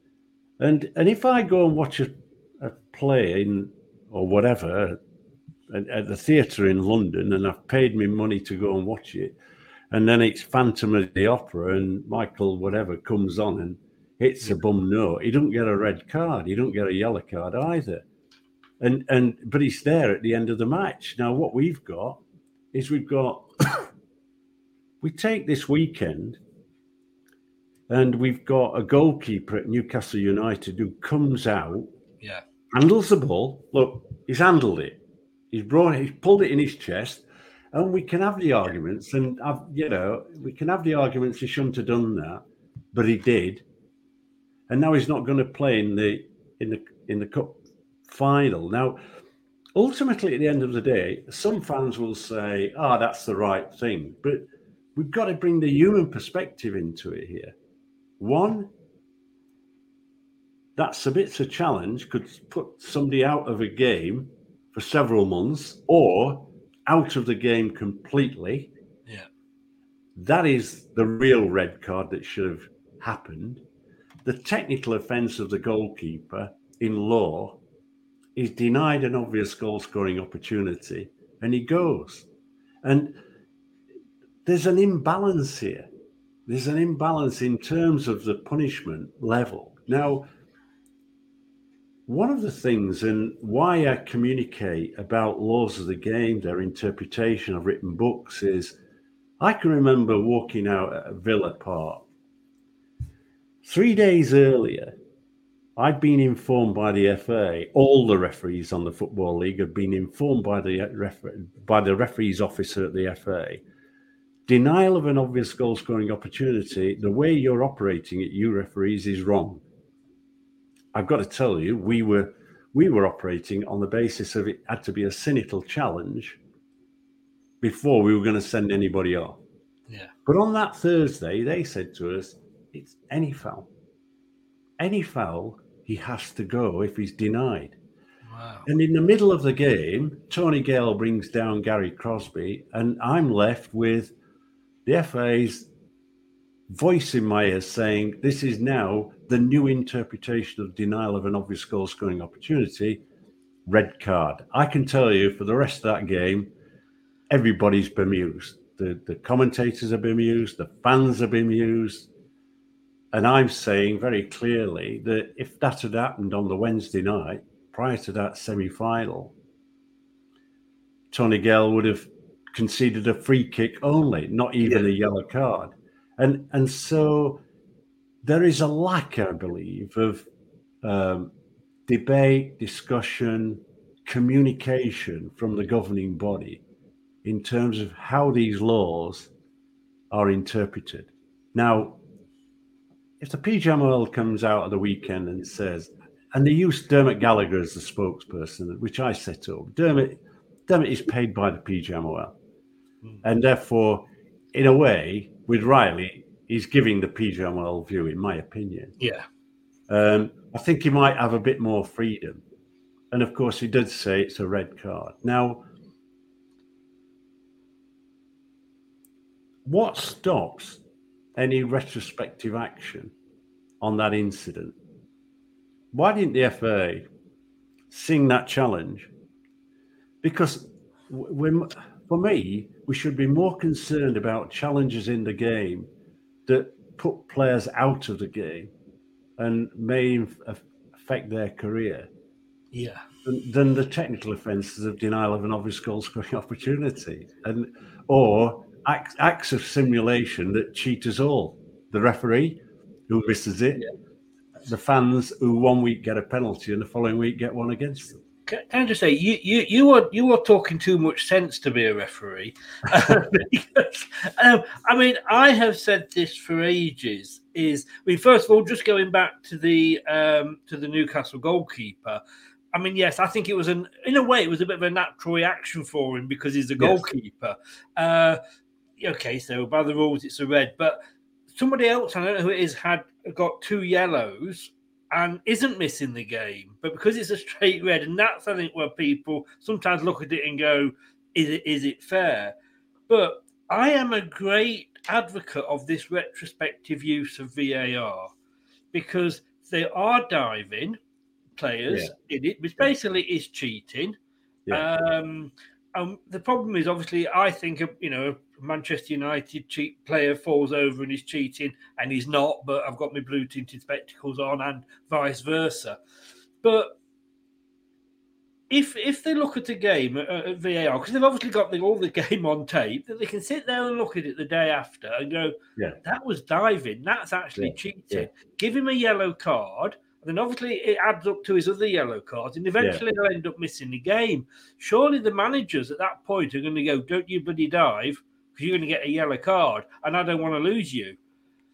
And, and if I go and watch a, a play in, or whatever at, at the theatre in London and I've paid me money to go and watch it, and then it's Phantom of the Opera and Michael whatever comes on and hits a bum note, he don't get a red card, he don't get a yellow card either and and but he's there at the end of the match. Now, what we've got is we've got we take this weekend, and we've got a goalkeeper at Newcastle United who comes out, yeah, handles the ball. Look, he's handled it. He's brought, he's pulled it in his chest, and we can have the arguments, and I've, you know, we can have the arguments. He shouldn't have done that, but he did, and now he's not going to play in the in the in the cup final. Now, ultimately, at the end of the day, some fans will say, "Ah, oh, that's the right thing," but we've got to bring the human perspective into it here. One, that's a bit of a challenge. Could put somebody out of a game for several months, or out of the game completely. Yeah, that is the real red card that should have happened. The technical offence of the goalkeeper in law he's denied an obvious goal scoring opportunity and he goes. And there's an imbalance here. There's an imbalance in terms of the punishment level. Now, one of the things and why I communicate about laws of the game, their interpretation, I've written books, is I can remember walking out at Villa Park three days earlier I'd been informed by the FA. All the referees on the Football League have been informed by the refer- by the referees officer at the FA. Denial of an obvious goal scoring opportunity, the way you're operating it, you referees, is wrong. I've got to tell you, we were we were operating on the basis of it had to be a cynical challenge before we were going to send anybody off. Yeah. But on that Thursday, they said to us, it's any foul. Any foul, he has to go if he's denied. Wow. And in the middle of the game, Tony Gale brings down Gary Crosby, and I'm left with the FA's voice in my ear saying, This is now the new interpretation of denial of an obvious goal scoring opportunity. Red card. I can tell you for the rest of that game, everybody's bemused. The, the commentators are bemused, the fans are bemused. And I'm saying very clearly that if that had happened on the Wednesday night, prior to that semi final, Tony Gale would have conceded a free kick only, not even yeah. a yellow card. And, and so there is a lack, I believe, of um, debate, discussion, communication from the governing body in terms of how these laws are interpreted. Now, if the PGMOL comes out at the weekend and says, and they use Dermot Gallagher as the spokesperson, which I set up. Dermot, Dermot is paid by the PGMOL. Mm. And therefore, in a way, with Riley, he's giving the PGMOL view, in my opinion. Yeah. Um, I think he might have a bit more freedom. And of course, he did say it's a red card. Now, what stops any retrospective action on that incident? Why didn't the FA sing that challenge? Because when, for me, we should be more concerned about challenges in the game that put players out of the game and may affect their career. Yeah. Than, than the technical offences of denial of an obvious goal scoring opportunity and or acts, acts of simulation that cheat us all. The referee who misses it, yeah the fans who one week get a penalty and the following week get one against them. Can I just say you you you are you are talking too much sense to be a referee? because, um, I mean, I have said this for ages. Is I mean, first of all, just going back to the um, to the Newcastle goalkeeper. I mean, yes, I think it was an in a way it was a bit of a natural reaction for him because he's a goalkeeper. Yes. Uh, okay, so by the rules it's a red, but somebody else I don't know who it is had got two yellows and isn't missing the game, but because it's a straight red, and that's I think where people sometimes look at it and go, "Is it is it fair?" But I am a great advocate of this retrospective use of VAR because they are diving players yeah. in it, which basically is cheating. Yeah. Um, and the problem is obviously, I think you know Manchester United cheat player falls over and is cheating, and he's not, but I've got my blue tinted spectacles on, and vice versa. But if if they look at a game at, at VAR, because they've obviously got the, all the game on tape, that they can sit there and look at it the day after and go, "Yeah, that was diving. That's actually yeah. cheating." Yeah. Give him a yellow card. And then obviously it adds up to his other yellow cards, and eventually yeah. he'll end up missing the game. Surely the managers at that point are going to go, "Don't you bloody dive," because you're going to get a yellow card, and I don't want to lose you.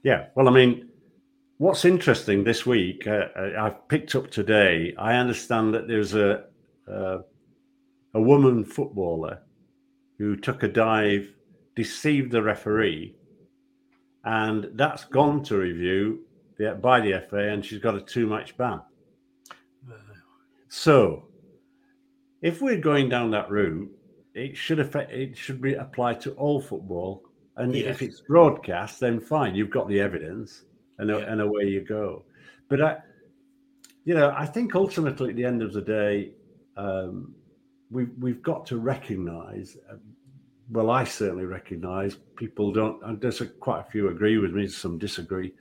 Yeah, well, I mean, what's interesting this week, uh, uh, I've picked up today. I understand that there's a uh, a woman footballer who took a dive, deceived the referee, and that's gone to review by the FA, and she's got a two-match ban. So, if we're going down that route, it should affect it should be applied to all football. And yes. if it's broadcast, then fine, you've got the evidence, and, yeah. and away you go. But I, you know, I think ultimately at the end of the day, um, we've we've got to recognise. Uh, well, I certainly recognise people don't. And there's a, quite a few agree with me, some disagree.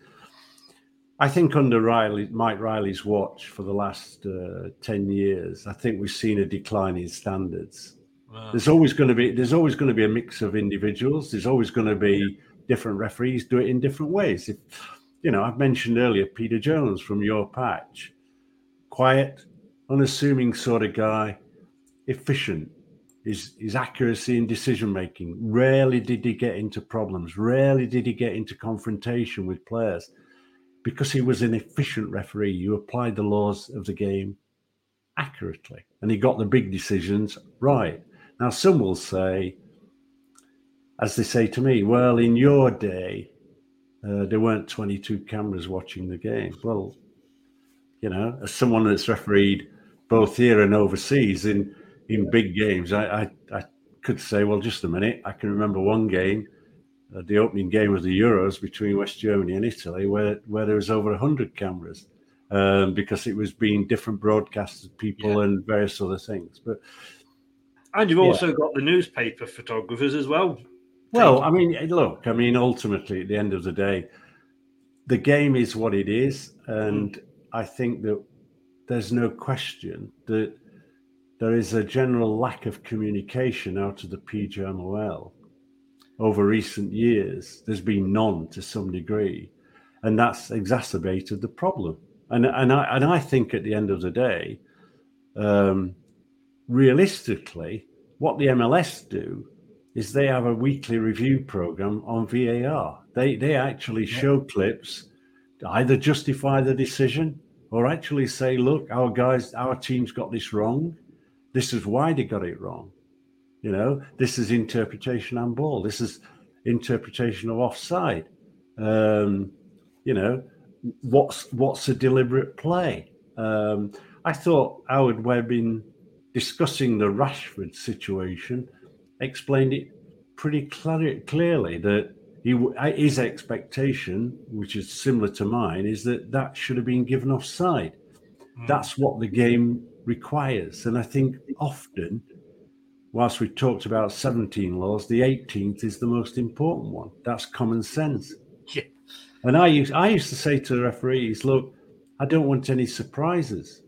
I think under Riley, Mike Riley's watch for the last uh, ten years, I think we've seen a decline in standards. Wow. There's always going to be there's always going to be a mix of individuals. There's always going to be different referees do it in different ways. If you know, I've mentioned earlier Peter Jones from your patch, quiet, unassuming sort of guy, efficient. his his accuracy in decision making. Rarely did he get into problems. Rarely did he get into confrontation with players because he was an efficient referee You applied the laws of the game accurately and he got the big decisions right. Now, some will say, as they say to me, well, in your day, uh, there weren't 22 cameras watching the game. Well, you know, as someone that's refereed both here and overseas in in big games, I, I, I could say, well, just a minute. I can remember one game, uh, the opening game of the Euros between West Germany and Italy, where where there was over hundred cameras um, because it was being different broadcasts, people, yeah. and various other things. But and you've yeah. also got the newspaper photographers as well. Well, I mean, look, I mean, ultimately, at the end of the day, the game is what it is, and. I think that there's no question that there is a general lack of communication out of the PGMOL over recent years. There's been none to some degree, and that's exacerbated the problem. And and I and I think at the end of the day, um, realistically, what the MLS do is they have a weekly review program on VAR. They they actually show clips, to either justify the decision or actually say, look, our guys, our team's got this wrong. This is why they got it wrong. You know, this is interpretation handball. This is interpretation of offside. Um, you know, what's what's a deliberate play? Um, I thought Howard Webb in discussing the Rashford situation explained it pretty clear, clearly that he, his expectation, which is similar to mine, is that that should have been given offside. Mm. That's what the game requires. And I think often, whilst we talked about 17 laws, the 18th is the most important one. That's common sense. Yeah. And I used, I used to say to the referees, look, I don't want any surprises.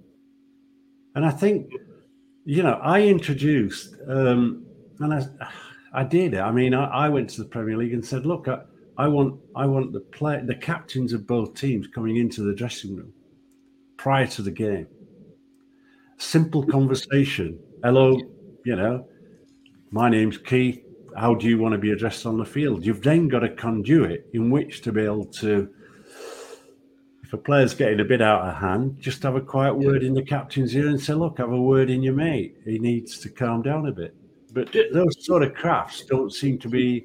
And I think, you know, I introduced, um, and I, I did. I mean, I, I, went to the Premier League and said, look, I, I want, I want the play, the captains of both teams coming into the dressing room prior to the game simple conversation. Hello, you know, my name's Keith. How do you want to be addressed on the field? You've then got a conduit in which to be able to, if a player's getting a bit out of hand, just have a quiet word in the captain's ear and say, look, have a word in your mate. He needs to calm down a bit. But those sort of crafts don't seem to be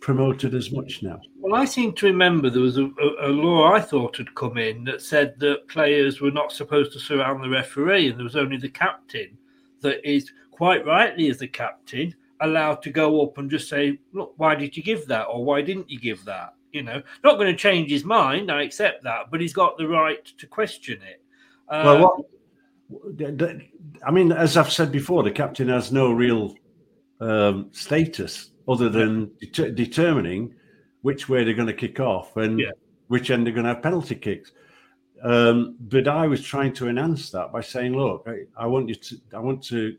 promoted as much now. Well, I seem to remember there was a, a, a, law I thought had come in that said that players were not supposed to surround the referee, and there was only the captain that is quite rightly, as the captain, allowed to go up and just say, "Look, why did you give that, or why didn't you give that?" You know, not going to change his mind. I accept that, but he's got the right to question it. Uh, well, what, I mean, as I've said before, the captain has no real um, status other than det- determining which way they're going to kick off and yeah. which end they're going to have penalty kicks. Um, but I was trying to enhance that by saying, look, I, I, want you to, I want to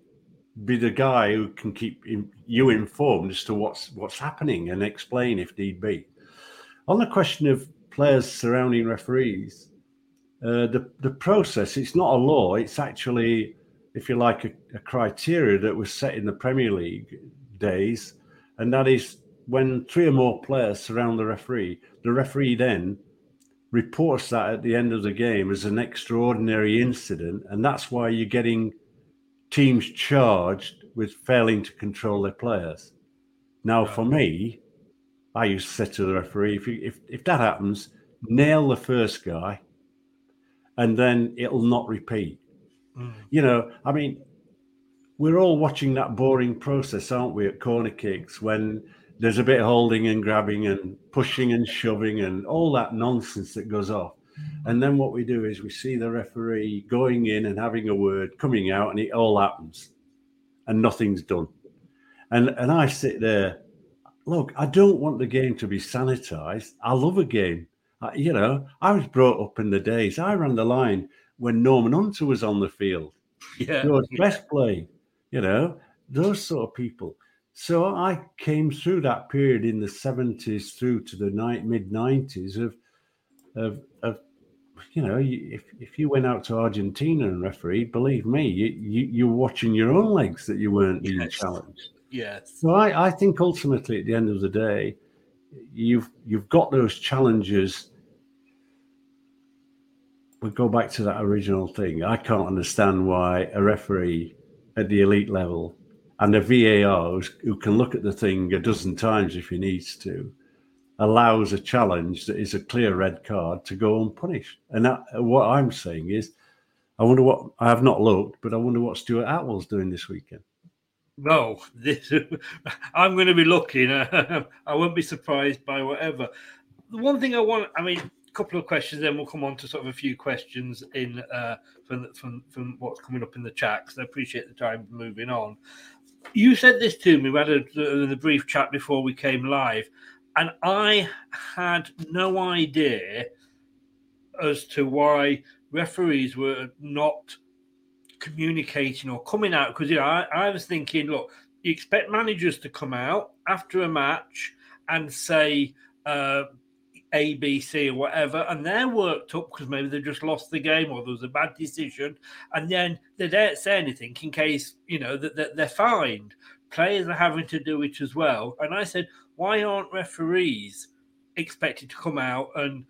be the guy who can keep in, you informed as to what's what's happening and explain if need be. On the question of players surrounding referees, uh, the the process it's not a law; it's actually, if you like, a, a criteria that was set in the Premier League days and that is when three or more players surround the referee, the referee then reports that at the end of the game as an extraordinary incident, and that's why you're getting teams charged with failing to control their players. Now, for me, I used to say to the referee, if, you, if if that happens, nail the first guy, and then it'll not repeat. Mm. You know, I mean, we're all watching that boring process, aren't we, at corner kicks when there's a bit of holding and grabbing and pushing and shoving and all that nonsense that goes off. And then what we do is we see the referee going in and having a word, coming out, and it all happens, and nothing's done. And and I sit there. Look, I don't want the game to be sanitized. I love a game. I, you know, I was brought up in the days. I ran the line when Norman Hunter was on the field. Yeah, George Best played you know, those sort of people. So I came through that period in the 70s through to the mid 90s of, of, of you know, if, if you went out to Argentina and referee, believe me, you, you, you're watching your own legs that you weren't being Yes. challenged. Yes. So I, I think ultimately at the end of the day, you've you've got those challenges. We go back to that original thing. I can't understand why a referee at the elite level and a VAR who can look at the thing a dozen times if he needs to allows a challenge that is a clear red card to go unpunished. And that, what I'm saying is, I wonder what I have not looked, but I wonder what Stuart Atwell's doing this weekend. No, this, I'm going to be looking. I won't be surprised by whatever. The one thing I want, I mean, a couple of questions, then we'll come on to sort of a few questions in uh, from from from what's coming up in the chat. Because I appreciate the time moving on. You said this to me. We had a, a brief chat before we came live, and I had no idea as to why referees were not communicating or coming out because you know I, I was thinking look you expect managers to come out after a match and say uh ABC or whatever, and they're worked up because maybe they just lost the game or there was a bad decision, and then they don't say anything in case you know that, that they're fined. Players are having to do it as well, and I said, why aren't referees expected to come out and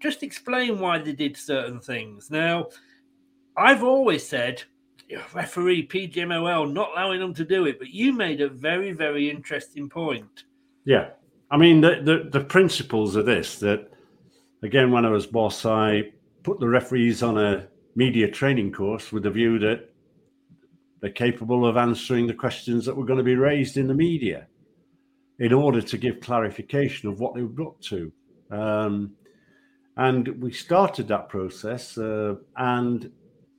just explain why they did certain things? Now, I've always said referee PGMOL not allowing them to do it, but you made a very, very interesting point. Yeah. I mean, the, the, the principles are this that, again, when I was boss, I put the referees on a media training course with the view that they're capable of answering the questions that were going to be raised in the media in order to give clarification of what they were up to. Um, and we started that process. Uh, and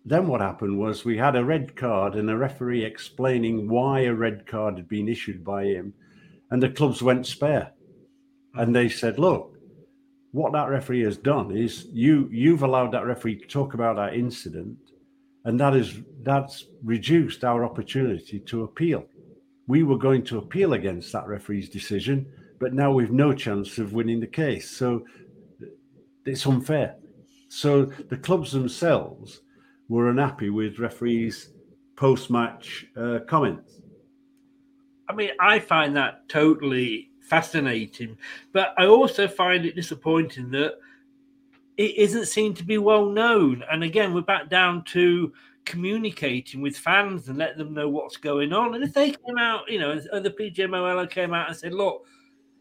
then what happened was we had a red card and a referee explaining why a red card had been issued by him. And the clubs went spare. And they said, look, what that referee has done is you you've allowed that referee to talk about that incident, and that is that's reduced our opportunity to appeal. We were going to appeal against that referee's decision, but now we've no chance of winning the case. So it's unfair. So the clubs themselves were unhappy with referees' post-match uh, comments. I mean, I find that totally fascinating, but I also find it disappointing that it isn't seen to be well known. And again, we're back down to communicating with fans and let them know what's going on. And if they came out, you know, and the PGMOL came out and said, look,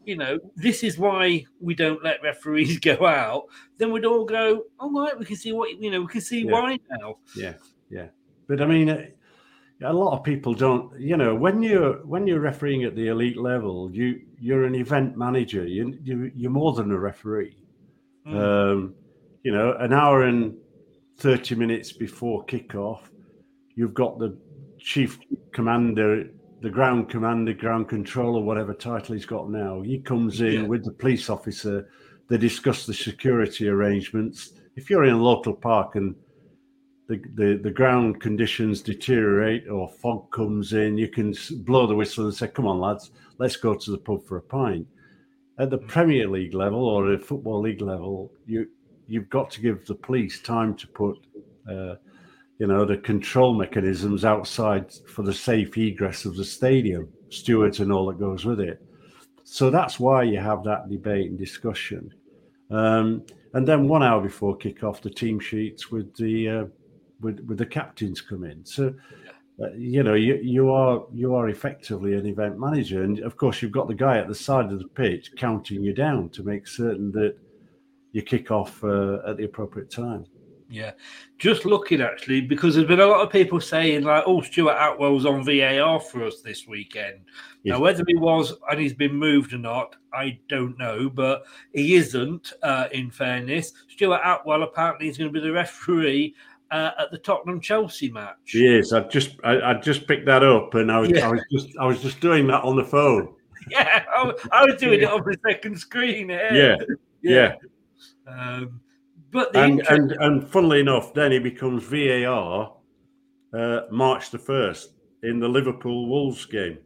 you know, this is why we don't let referees go out, then we'd all go, all right, we can see what, you know, we can see Yeah. why now. Yeah, yeah. But I mean, a lot of people don't. You know, when you're when you're refereeing at the elite level, you you're an event manager. You, you you're more than a referee. Um, you know, an hour and thirty minutes before kickoff, you've got the chief commander, the ground commander, ground controller, whatever title he's got now. He comes in Yeah. with the police officer. They discuss the security arrangements. If you're in a local park and the, the, the ground conditions deteriorate or fog comes in, you can blow the whistle and say, "Come on, lads, let's go to the pub for a pint." At the Premier League level or the Football League level, you you've got to give the police time to put, uh, you know, the control mechanisms outside for the safe egress of the stadium, stewards and all that goes with it. So that's why you have that debate and discussion. Um, and then one hour before kick-off, the team sheets with the uh, with with the captains come in. So uh, you know you you are you are effectively an event manager, and of course you've got the guy at the side of the pitch counting you down to make certain that you kick off uh, at the appropriate time. Yeah, just looking actually because there's been a lot of people saying like, "Oh, Stuart Atwell's on VAR for us this weekend." Now, whether he was and he's been moved or not, I don't know, but he isn't. Uh, in fairness, Stuart Atwell apparently is going to be the referee uh, at the Tottenham Chelsea match. Yes, I just I, I just picked that up, and I was Yeah. I was just I was just doing that on the phone. Yeah, I, was- I was doing it on the second screen. Yeah, Yeah, yeah. Um, but the and, and, and funnily enough, then he becomes VAR uh, March the first in the Liverpool Wolves game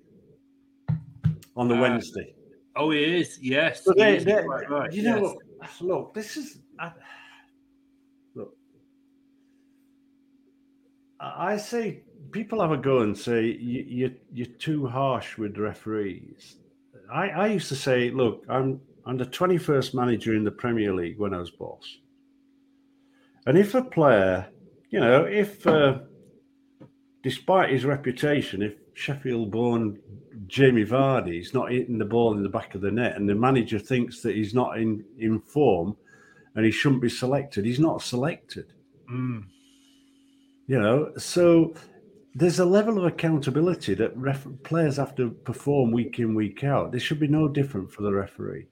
on the uh, Wednesday. Oh, he is. Yes. Is they, right. You know, look, look, this is. I, look, I say people have a go and say you, you you're too harsh with referees. I, I used to say, look, I'm I'm the 21st manager in the Premier League when I was boss. And if a player, you know, if uh, despite his reputation, if Sheffield born Jamie Vardy is not hitting the ball in the back of the net and the manager thinks that he's not in, in form and he shouldn't be selected, he's not selected. Mm. You know, so there's a level of accountability that ref- players have to perform week in, week out. This should be no different for the referee.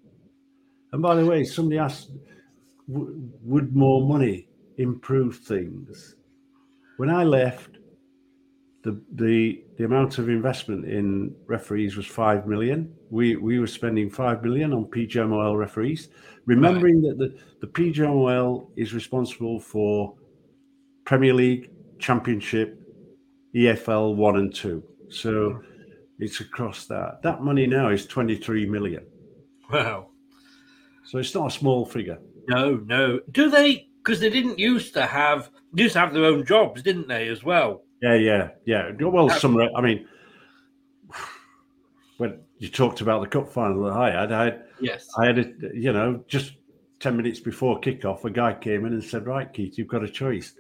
And by the way, somebody asked, would more money improve things? When I left, the the the amount of investment in referees was five million. We we were spending five million on PGMOL referees, remembering right. that the the PGMOL is responsible for Premier League, Championship, EFL one and two. So hmm. it's across that. That money now is 23 million. Wow. So it's not a small figure. No, no. Do they? Because they didn't used to have used to have their own jobs, didn't they? As well. Yeah, yeah, yeah. Well, some. I mean, when you talked about the cup final that I had, I had, yes, I had a, you know, just ten minutes before kickoff, a guy came in and said, "Right, Keith, you've got a choice: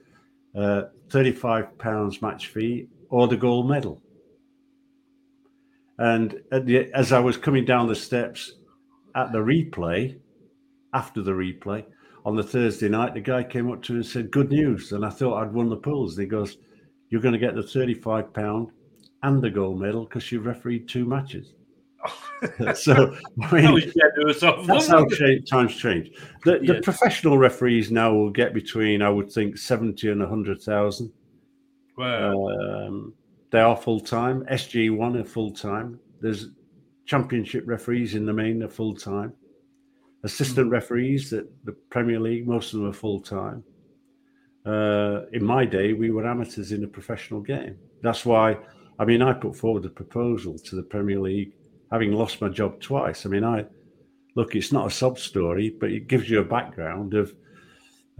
uh, thirty-five pounds match fee or the gold medal." And the, as I was coming down the steps at the replay, after the replay on the Thursday night, the guy came up to me and said, "Good news!" And I thought I'd won the pools. And he goes, "You're going to get the thirty-five pound and the gold medal because you've refereed two matches." so I mean, that's how times change. The, yes. the, professional referees now will get between, I would think, seventy and hundred thousand. Wow. Um, they are full time. SG one are full time. There's championship referees in the main are full time assistant referees at the Premier League. Most of them are full time. Uh, in my day, we were amateurs in a professional game. That's why, I mean, I put forward a proposal to the Premier League, having lost my job twice. I mean, I look, it's not a sob story, but it gives you a background of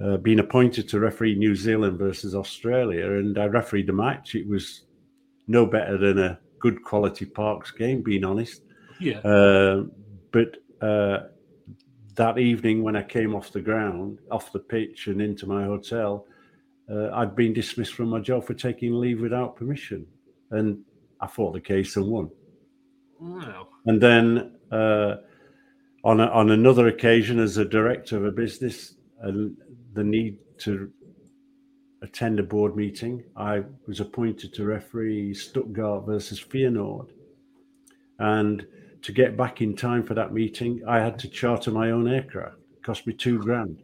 uh, being appointed to referee New Zealand versus Australia, and I refereed the match. It was no better than a good quality Parks game, being honest. Yeah. Uh, but uh, that evening when I came off the ground, off the pitch, and into my hotel, uh, I'd been dismissed from my job for taking leave without permission, and I fought the case and won. Wow! And then uh, on a, on another occasion, as a director of a business, and the need to attend a board meeting, I was appointed to referee Stuttgart versus Feyenoord, and to get back in time for that meeting, I had to charter my own aircraft. It cost me two grand.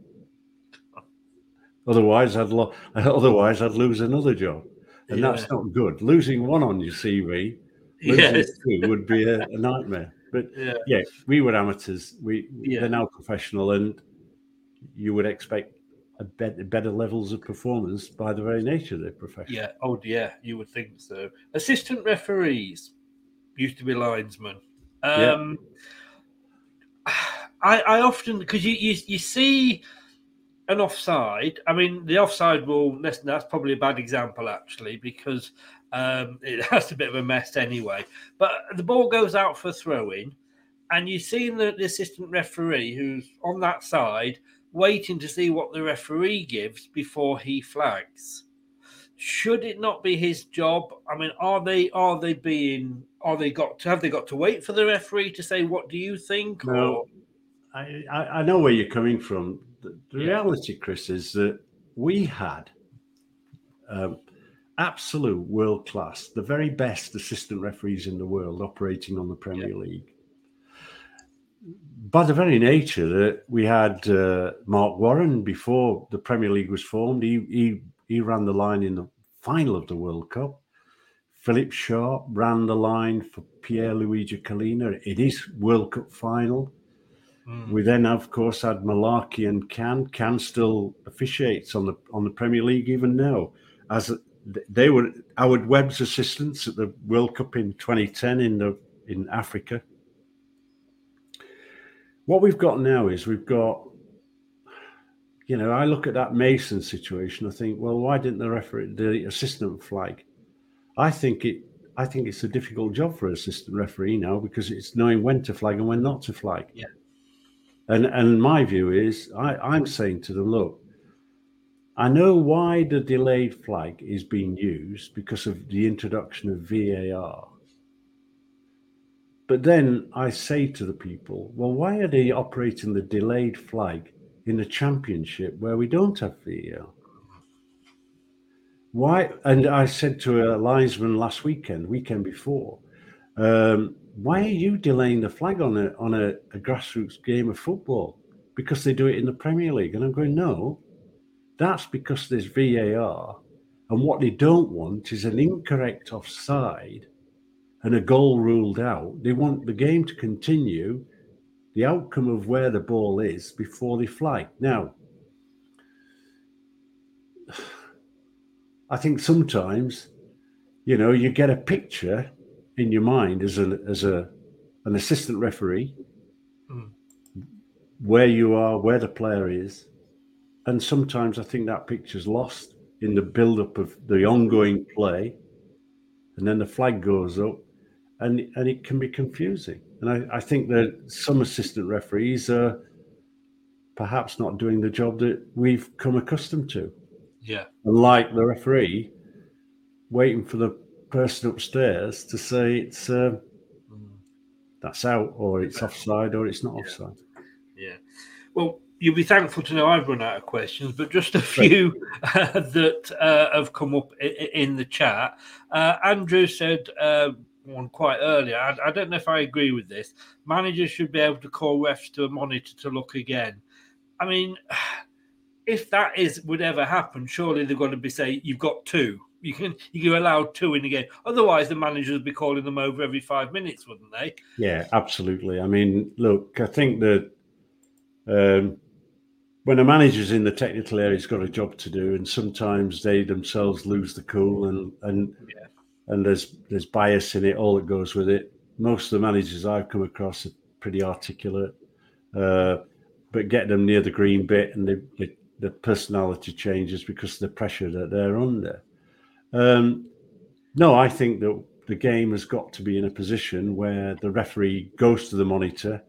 Otherwise, I'd lo- otherwise I'd lose another job, and yeah. that's not good. Losing one on your CV, yes. two would be a, a nightmare. But yeah. yeah. we were amateurs. We yeah. they're now professional, and you would expect a better, better levels of performance by the very nature of their profession. Yeah. Oh, yeah. You would think so. Assistant referees used to be linesmen. Um, yeah. I, I often because you, you you see an offside. I mean, the offside rule. Listen, that's probably a bad example actually because um, it has a bit of a mess anyway. But the ball goes out for throwing, and you see the, the assistant referee who's on that side waiting to see what the referee gives before he flags. Should it not be his job? I mean, are they are they being are they got to have they got to wait for the referee to say what do you think? No, I, I know where you're coming from. The, the yeah. reality, Chris, is that we had um, absolute world class, the very best assistant referees in the world operating on the Premier yeah. League. By the very nature that we had uh, Mark Warren before the Premier League was formed, he, he he ran the line in the final of the World Cup. Philip Sharp ran the line for Pierluigi Collina in his World Cup final. Mm. We then, of course, had Mullarkey and Cann. Cann still officiates on the on the Premier League even now, as they were Howard Webb's assistants at the World Cup in 2010 in the in Africa. What we've got now is we've got you know, I look at that Mason situation. I think, well, why didn't the referee, the assistant flag? I think it. I think it's a difficult job for an assistant referee now because it's knowing when to flag and when not to flag. Yeah. And and my view is, I, I'm saying to them, look, I know why the delayed flag is being used because of the introduction of VAR. But then I say to the people, well, why are they operating the delayed flag in the championship where we don't have VAR? Why? And I said to a linesman last weekend, weekend before, um, why are you delaying the flag on a on a, a grassroots game of football? Because they do it in the Premier League. And I'm going, no, that's because there's VAR. And what they don't want is an incorrect offside and a goal ruled out. They want the game to continue, the outcome of where the ball is before they flag. Now, I think sometimes, you know, you get a picture in your mind as a as a an assistant referee mm. where you are, where the player is, and sometimes I think that picture's lost in the build-up of the ongoing play, and then the flag goes up, and and it can be confusing. And I, I think that some assistant referees are perhaps not doing the job that we've come accustomed to. Yeah. And like the referee, waiting for the person upstairs to say it's uh, mm. that's out or it's offside or it's not yeah. offside. Yeah. Well, you'll be thankful to know I've run out of questions, but just a few uh, that uh, have come up in the chat. Uh, Andrew said uh, one quite earlier. I, I, don't know if I agree with this. Managers should be able to call refs to a monitor to look again. I mean, if that is would ever happen, surely they're going to be say you've got two. You can you can allow two in the game. Otherwise, the managers would be calling them over every five minutes, wouldn't they? Yeah, absolutely. I mean, look, I think that um, when a manager's in the technical area, he's got a job to do, and sometimes they themselves lose the cool, and and yeah. and there's there's bias in it, all that goes with it. Most of the managers I've come across are pretty articulate, uh, but get them near the green bit, and they, they the personality changes because of the pressure that they're under. Um, no, I think that the game has got to be in a position where the referee goes to the monitor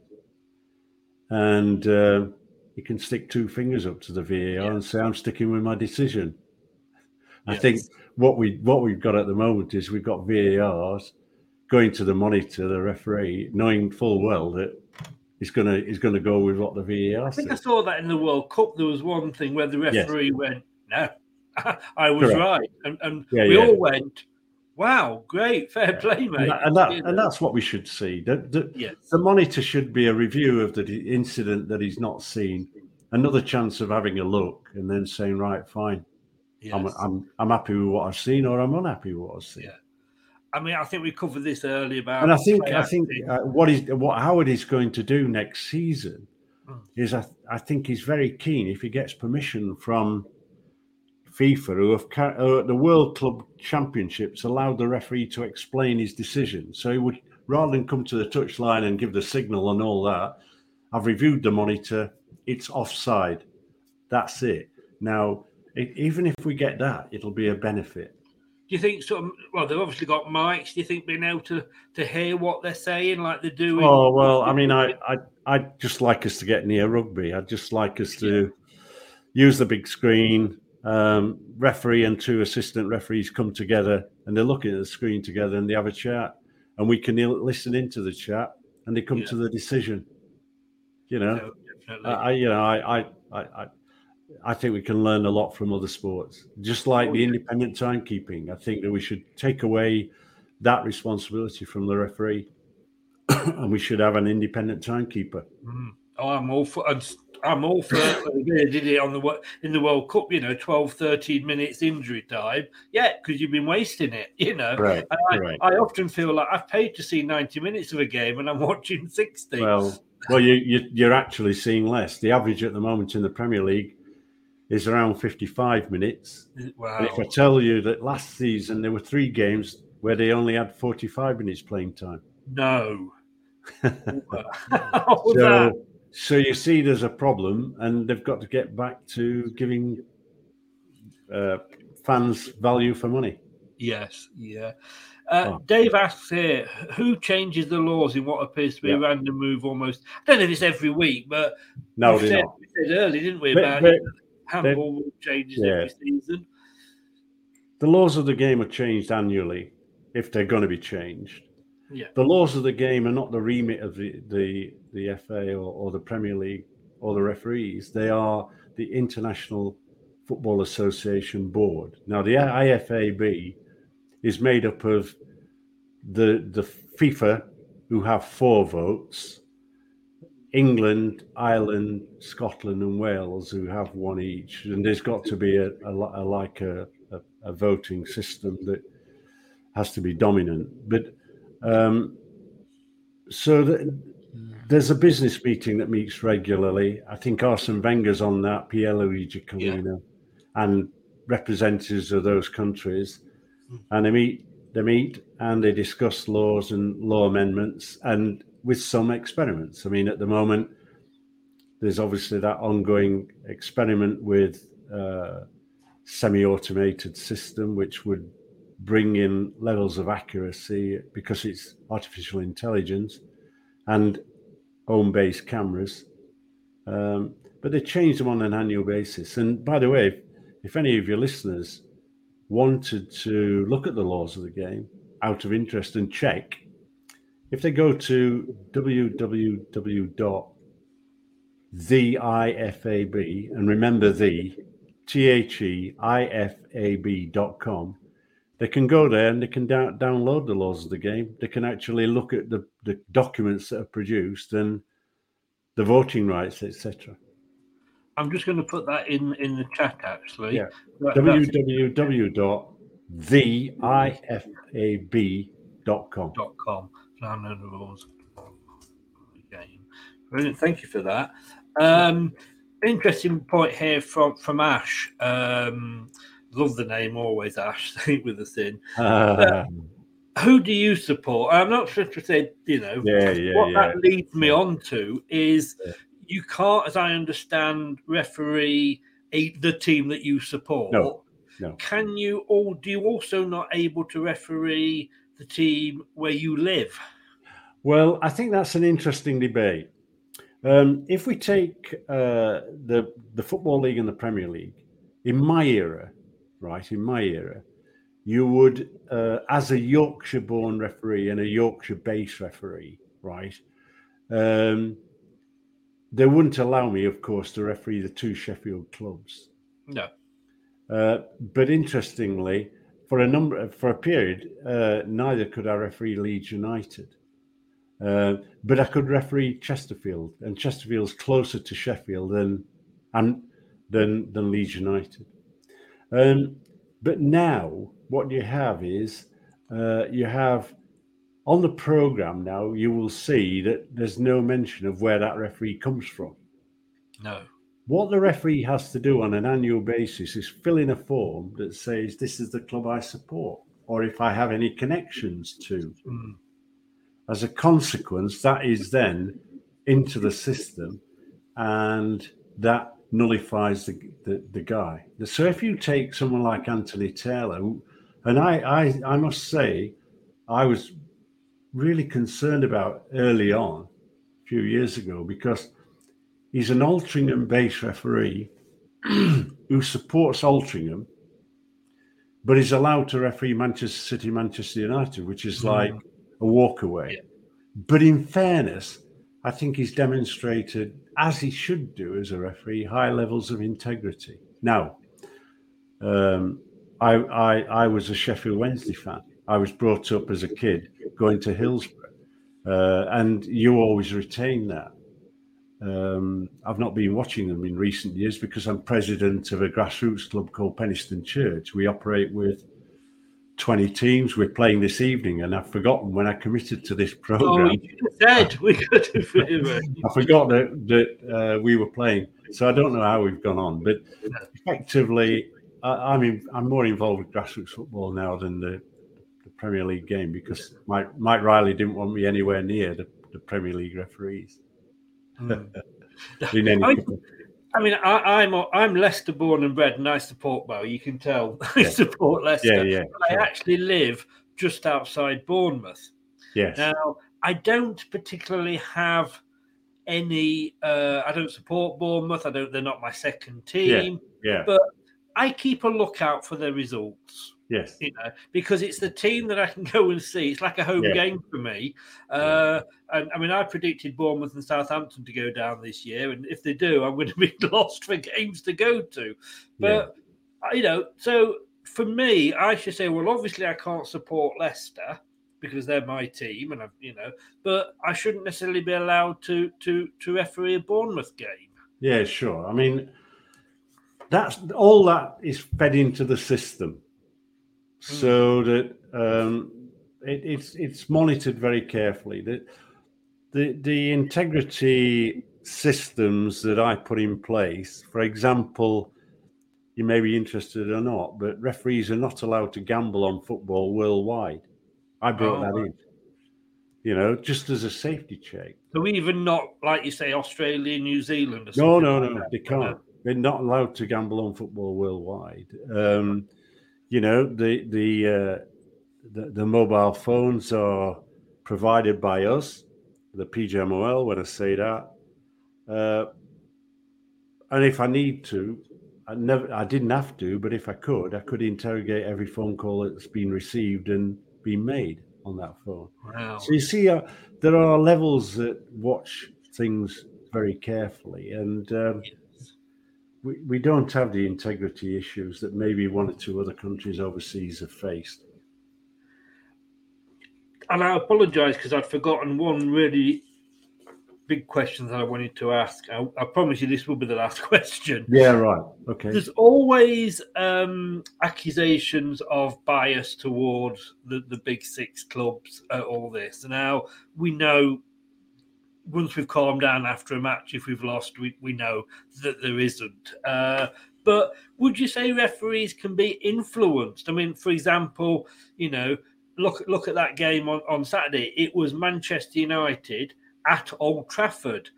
and uh, he can stick two fingers up to the VAR yeah. and say, "I'm sticking with my decision." Yes. I think what we what we've got at the moment is we've got VARs going to the monitor, the referee, knowing full well that he's gonna he's gonna go with what the VAR. I think I saw that in the World Cup. There was one thing where the referee yes. went, "No, I was Correct. right," and, and yeah, we yeah. all went, "Wow, great, fair play, mate." And, that, and, that, and that's what we should see. The, the, yes. the monitor should be a review of the incident that he's not seen, another chance of having a look, and then saying, "Right, fine." Yes. I'm, I'm I'm happy with what I've seen, or I'm unhappy with what I've seen. Yeah. I mean, I think we covered this earlier about. And I think I think uh, what is what Howard is going to do next season mm. is I, I think he's very keen if he gets permission from FIFA, who have uh, the World Club Championships allowed the referee to explain his decision. So he would rather than come to the touchline and give the signal and all that. I've reviewed the monitor; it's offside. That's it. Now, it, even if we get that, it'll be a benefit do you think some? Well, they've obviously got mics. Do you think being able to to hear what they're saying, like they're doing? Oh well, I mean, I I I just like us to get near rugby. I'd just like us to use the big screen. Um, referee and two assistant referees come together and they're looking at the screen together and they have a chat, and we can listen into the chat and they come yeah. to the decision. You know, I, I you know I I I I think we can learn a lot from other sports, just like oh, the independent timekeeping. I think that we should take away that responsibility from the referee, and we should have an independent timekeeper. Mm. Oh, I'm all for. I'm all for. they did it on the in the World Cup. You know, 12, 13 minutes injury time. Yeah, because you've been wasting it. You know, right, I, right. I often feel like I've paid to see 90 minutes of a game, and I'm watching 60. Well, well, you, you you're actually seeing less. The average at the moment in the Premier League is around 55 minutes. Wow. And if I tell you that last season there were three games where they only had 45 minutes playing time. No. so, so you see, there's a problem, and they've got to get back to giving uh, fans value for money. Yes, yeah. Uh, oh. Dave asks here, who changes the laws in what appears to be yeah. a random move almost? I don't know if it's every week, but no, we said, we said early, didn't we, about but, handball changes yeah. every season. The laws of the game are changed annually if they're going to be changed. Yeah. The laws of the game are not the remit of the the, the FA or, or the Premier League or the referees. They are the International Football Association Board. Now, the IFAB is made up of the the FIFA, who have four votes, England, Ireland, Scotland, and Wales, who have one each, and there's got to be a, a, a like a, a, voting system that has to be dominant. But um, so the, there's a business meeting that meets regularly. I think Arsene Wenger's on that, Pierluigi Collina, yeah. and representatives of those countries and they meet they meet and they discuss laws and law amendments and with some experiments. I mean, at the moment, there's obviously that ongoing experiment with uh, semi-automated system, which would bring in levels of accuracy because it's artificial intelligence and home-based cameras. Um, but they change them on an annual basis. And by the way, if, if any of your listeners wanted to look at the laws of the game out of interest and check, if they go to www.theifab and remember the T H E I F A B.com, they can go there and they can da- download the laws of the game. They can actually look at the, the documents that are produced and the voting rights, etc. I'm just going to put that in in the chat actually. Yeah. www.theifab.com. Dot com. Download the rules. Game. Brilliant. Thank you for that. Um, interesting point here from from Ash. Um, love the name always Ash. with the thin. Uh, who do you support? I'm not sure to say, you know, yeah, yeah, what yeah. that leads me on to is you can't, as I understand, referee a, the team that you support. No, no. Can you or do you also not able to referee the team where you live? Well, I think that's an interesting debate. Um, if we take uh, the the football league and the Premier League, in my era, right, in my era, you would, uh, as a Yorkshire-born referee and a Yorkshire-based referee, right, um, they wouldn't allow me, of course, to referee the two Sheffield clubs. No. Uh, but interestingly, for a number for a period, uh, neither could I referee Leeds United. Uh, but I could referee Chesterfield, and Chesterfield's closer to Sheffield than and than than Leeds United. Um, but now, what you have is uh, you have on the program now, you will see that there's no mention of where that referee comes from. No. What the referee has to do on an annual basis is fill in a form that says, This is the club I support, or if I have any connections to. Mm. As a consequence, that is then into the system and that nullifies the, the, the guy. So if you take someone like Anthony Taylor, and I, I, I must say, I was really concerned about early on, a few years ago, because he's an Altrincham base referee who supports Altrincham, but is allowed to referee Manchester City, Manchester United, which is mm. like a walkaway. Yeah. But in fairness, I think he's demonstrated, as he should do as a referee, high levels of integrity. Now, um, I, I, I was a Sheffield Wednesday fan. I was brought up as a kid going to Hillsborough, uh, and you always retain that. Um, I've not been watching them in recent years because I'm president of a grassroots club called Penistone Church. We operate with 20 teams. We're playing this evening, and I've forgotten when I committed to this program. Oh, you said we could have. I forgot that that uh, we were playing, so I don't know how we've gone on. But effectively, I, mean, I'm more involved with grassroots football now than the Premier League game because Mike, Mike Riley didn't want me anywhere near the, the Premier League referees. Mm. in any. I, I mean, I, am I'm, I'm Leicester born and bred, and I support Bow. You can tell I yeah. support Leicester. Yeah, yeah. Sure. I actually live just outside Bournemouth. Yes. Now, I don't particularly have any. Uh, I don't support Bournemouth. I don't. They're not my second team. Yeah. yeah. But I keep a lookout for their results. Yes. You know, because it's the team that I can go and see. It's like a home yeah. game for me. Uh, and I mean, I predicted Bournemouth and Southampton to go down this year. And if they do, I'm going to be lost for games to go to. But, yeah. you know, so for me, I should say, well, obviously, I can't support Leicester because they're my team, and I, you know, but I shouldn't necessarily be allowed to to to referee a Bournemouth game. Yeah, sure. I mean, that's all that is fed into the system so that um, it, it's it's monitored very carefully. The, the the integrity systems that I put in place, for example, you may be interested or not, but referees are not allowed to gamble on football worldwide. I brought oh, that in. You know, just as a safety check. So even not like you say, Australia, New Zealand. no, no, no, like they can't. They're not allowed to gamble on football worldwide. Um, you know the the, uh, the the mobile phones are provided by us, the PGMOL. When I say that, uh, and if I need to, I never I didn't have to, but if I could, I could interrogate every phone call that's been received and been made on that phone. Wow. So you see, uh, there are levels that watch things very carefully, and um, we, we don't have the integrity issues that maybe one or two other countries overseas have faced. And I apologise because I'd forgotten one really big question that I wanted to ask. I, I, promise you this will be the last question. Yeah, right. Okay. There's always um, accusations of bias towards the, the big six clubs at all this. Now, we know once we've calmed down after a match, if we've lost, we, we know that there isn't. Uh, but would you say referees can be influenced? I mean, for example, you know, look look at that game on, on Saturday. It was Manchester United at Old Trafford.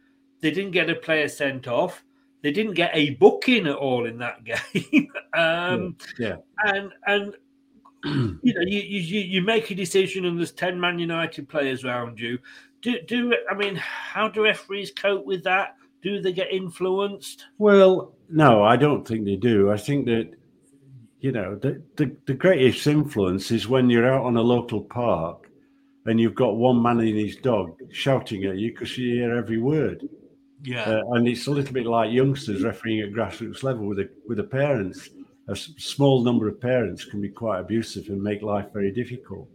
They didn't get a player sent off. They didn't get a booking at all in that game. um, yeah. And and you know, you, you you make a decision, and there's ten Man United players around you do do I mean how do referees cope with that? Do they get influenced? Well, no, I don't think they do. I think that you know the, the, the greatest influence is when you're out on a local park and you've got one man and his dog shouting at you because you hear every word. Yeah, uh, and it's a little bit like youngsters refereeing at grassroots level with the with the parents. A small number of parents can be quite abusive and make life very difficult.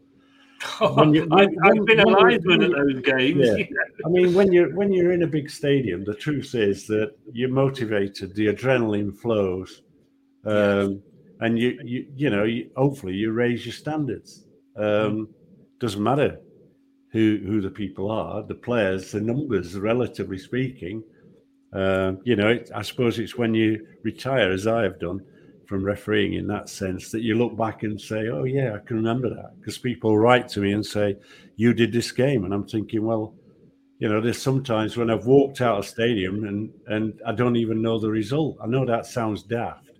when you, when, I, have been a linesman at those games. Yeah. I mean, when you're when you're in a big stadium, the truth is that you're motivated. The adrenaline flows, um, and you you you know you, hopefully you raise your standards. Um. Doesn't matter who who the people are, the players, the numbers, relatively speaking. Uh, you know, it, I suppose it's when you retire, as I have done, from refereeing in that sense that you look back and say, "Oh yeah, I can remember that," because people write to me and say, "You did this game," and I'm thinking, well, you know, there's sometimes when I've walked out of stadium and and I don't even know the result. I know that sounds daft,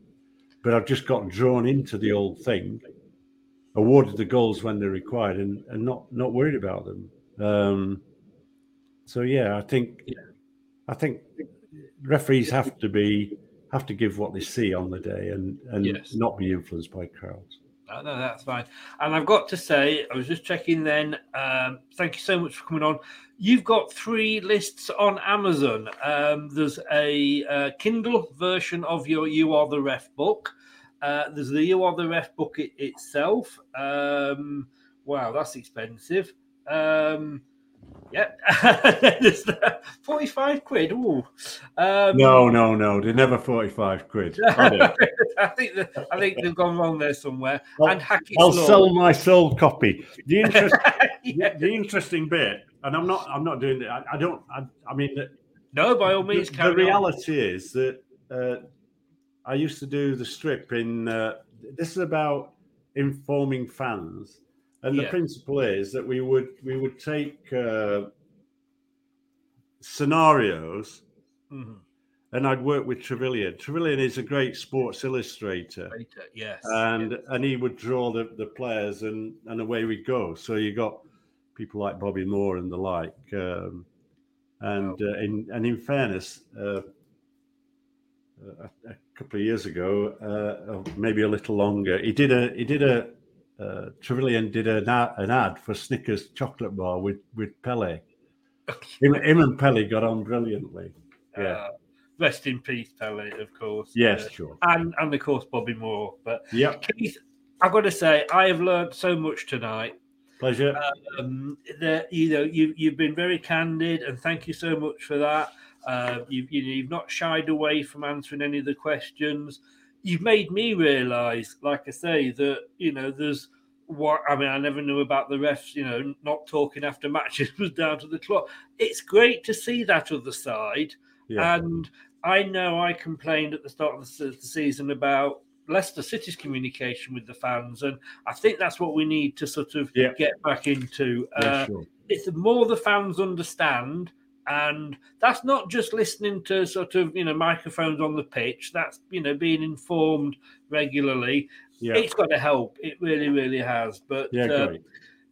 but I've just got drawn into the old thing, awarded the goals when they're required, and and not not worried about them. Um, so yeah, I think I think referees have to be have to give what they see on the day and and yes. not be influenced by crowds. No, no, that's fine. And I've got to say, I was just checking then. Um, thank you so much for coming on. You've got three lists on Amazon. Um, there's a uh, Kindle version of your You Are the Ref book. Uh, there's the You Are the Ref book it, itself. Um, wow, that's expensive. Um, Yep. 45 quid. Ooh. Um, no, no, no. They're never 45 quid. I think the, I think they've gone wrong there somewhere. I'll, and I'll sell my soul copy. The, interest, yeah. the, the, interesting bit, and I'm not I'm not doing that. I, I don't I, I, mean No, by all means. The, the reality on. is that uh, I used to do the strip in uh, this is about informing fans and the yeah. principle is that we would we would take uh, scenarios Mm-hmm. And I'd work with Trevillion. Trevillion is a great sports illustrator. Yes. And yes. and he would draw the, the players and, and away we go. So you got people like Bobby Moore and the like. Um, and uh, in and in fairness, uh, a, a, couple of years ago, uh, maybe a little longer, he did a he did a uh, Trevillion did an ad, an ad for Snickers chocolate bar with with Pele. him, him, and Pele got on brilliantly. Yeah. Uh, rest in peace, Pele, of course. Yes, uh, sure. And and of course Bobby Moore. But yeah, Keith, I've got to say, I have learned so much tonight. Pleasure. Um, that you know, you you've been very candid, and thank you so much for that. Uh, you've you know, you've not shied away from answering any of the questions. You've made me realise, like I say, that you know there's what I mean. I never knew about the refs. You know, not talking after matches was down to the clock. It's great to see that other side, yeah. and I know I complained at the start of the season about Leicester City's communication with the fans, and I think that's what we need to sort of yeah. get back into. Yeah, uh, sure. It's the more the fans understand, and that's not just listening to sort of you know microphones on the pitch. That's you know being informed regularly. Yeah. It's got to help. It really, really has. But yeah, uh,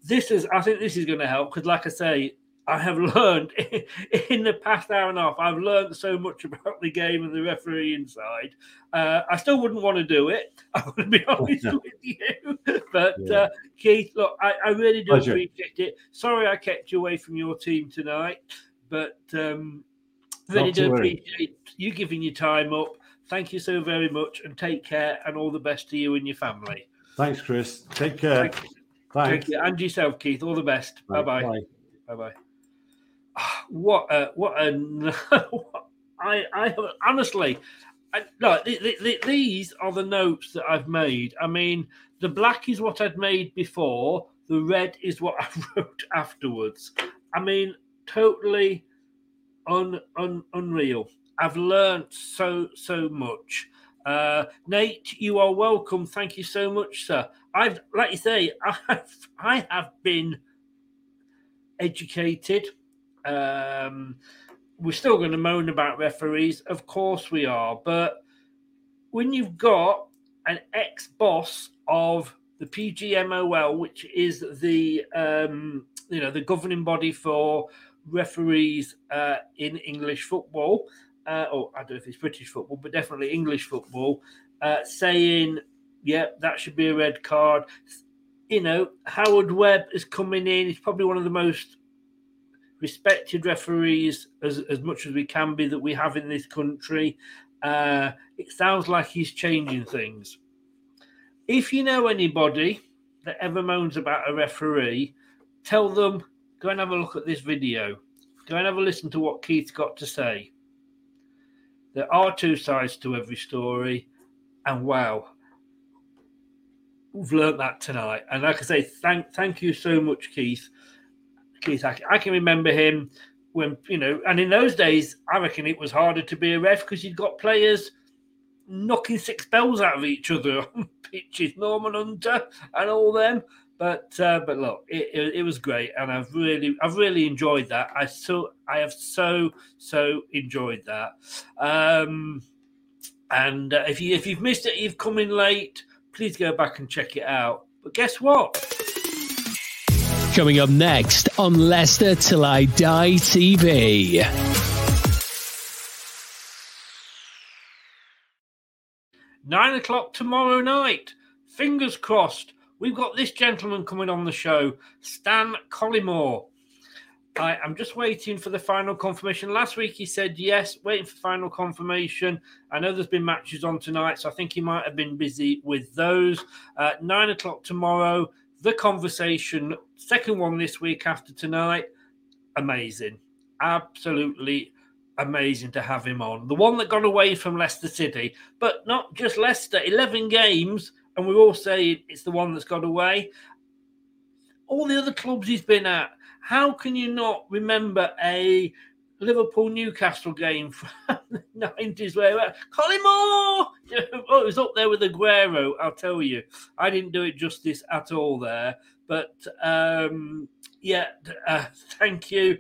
this is, I think, this is going to help because, like I say, I have learned in the past hour and a half, I've learned so much about the game and the referee inside. Uh, I still wouldn't want to do it. I'm going to be honest with you. But yeah. uh, Keith, look, I, I really do Pleasure. appreciate it. Sorry I kept you away from your team tonight, but um, really do appreciate you giving your time up. Thank you so very much and take care and all the best to you and your family. Thanks, Chris. Take care. Thank you. Thanks. Thank you. And yourself, Keith. All the best. Bye bye. Bye bye what a what a I I honestly I, no the, the, the, these are the notes that I've made. I mean, the black is what I'd made before. The red is what I wrote afterwards. I mean, totally un, un unreal. I've learned so so much. Uh, Nate, you are welcome. Thank you so much, sir. I've, like you say, I've, I have been educated. Um, we're still going to moan about referees, of course we are, but when you've got an ex-boss of the PGMOL, which is the um, you know the governing body for referees uh, in English football, uh, or I don't know if it's British football, but definitely English football, uh, saying, "Yeah, that should be a red card." You know, Howard Webb is coming in. He's probably one of the most respected referees as, as much as we can be that we have in this country. Uh, it sounds like he's changing things. If you know anybody that ever moans about a referee, tell them go and have a look at this video. Go and have a listen to what Keith's got to say. There are two sides to every story, and wow, we've learnt that tonight. And like I say, thank thank you so much, Keith, Keith Hackett. I can remember him when, you know, and in those days, I reckon it was harder to be a ref because you'd got players knocking six bells out of each other on pitches, Norman Hunter and all them. But uh, but look, it, it, it, was great, and I've really I've really enjoyed that. I so I have so so enjoyed that. Um, and uh, if you if you've missed it, you've come in late. Please go back and check it out. But guess what? Coming up next on Leicester Till I Die TV. Nine o'clock tomorrow night. Fingers crossed. We've got this gentleman coming on the show, Stan Collymore. I am just waiting for the final confirmation. Last week he said yes, waiting for final confirmation. I know there's been matches on tonight, so I think he might have been busy with those. Uh, nine o'clock tomorrow the conversation, second one this week after tonight, amazing. Absolutely amazing to have him on. The one that got away from Leicester City, but not just Leicester, 11 games, and we're all saying it's the one that's got away. All the other clubs he's been at, how can you not remember a Liverpool Newcastle game from the 90s where Collymore! oh, it was up there with Aguero, I'll tell you. I didn't do it justice at all there. But um, yeah, uh, thank you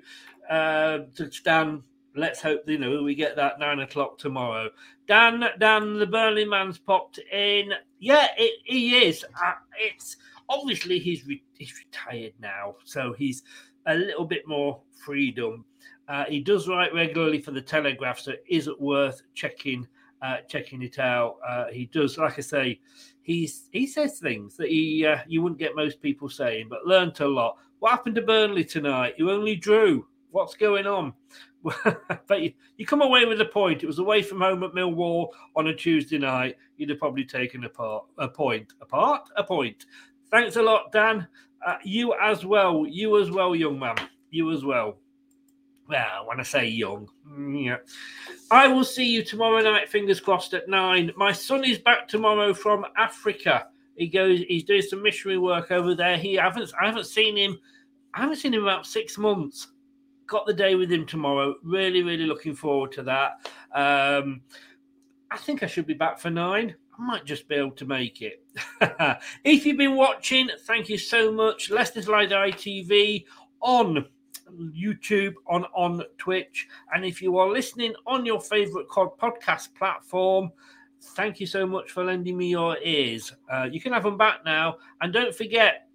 uh, to Stan. let's hope you know we get that nine o'clock tomorrow. Dan, Dan, the Burnley man's popped in. Yeah, it, he is. Uh, it's obviously he's re- he's retired now, so he's a little bit more freedom. Uh, he does write regularly for the Telegraph, so it is worth checking uh, checking it out. Uh, he does, like I say, he's he says things that he uh, you wouldn't get most people saying, but learnt a lot. What happened to Burnley tonight? You only drew. What's going on? but you, you, come away with a point. It was away from home at Millwall on a Tuesday night. You'd have probably taken a, part, a point. Apart? A point. Thanks a lot, Dan. Uh, you as well. You as well, young man. You as well. Well, when I say young, mm, yeah. I will see you tomorrow night, fingers crossed, at nine. My son is back tomorrow from Africa. He goes, he's doing some missionary work over there. He haven't I haven't seen him, I haven't seen him about six months got the day with him tomorrow. Really, really looking forward to that. Um, I think I should be back for nine. I might just be able to make it. if you've been watching, thank you so much. Leicester Till I Die TV on YouTube, on on Twitch, and if you are listening on your favorite podcast platform, thank you so much for lending me your ears. Uh, you can have them back now, and don't forget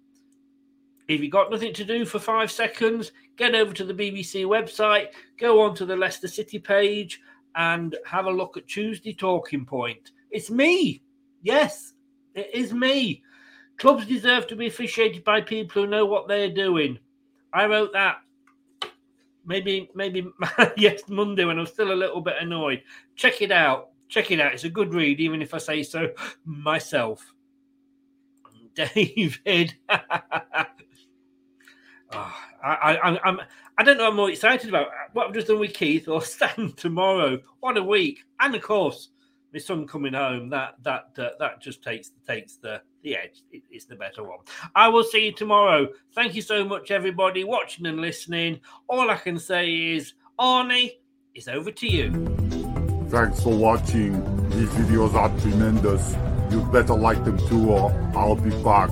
if you've got nothing to do for five seconds, get over to the BBC website, go on to the Leicester City page, and have a look at Tuesday Talking Point. It's me. Yes, it is me. Clubs deserve to be officiated by people who know what they're doing. I wrote that maybe maybe yes Monday when I was still a little bit annoyed. Check it out. Check it out. It's a good read, even if I say so myself. David. Oh, I, I, I'm, I don't know. I'm more excited about what I've just done with Keith or Stan tomorrow. What a week! And of course, my son coming home. That that uh, that just takes takes the the edge. It, it's the better one. I will see you tomorrow. Thank you so much, everybody, watching and listening. All I can say is, Arnie, it's over to you. Thanks for watching. These videos are tremendous. You better like them too, or I'll be back.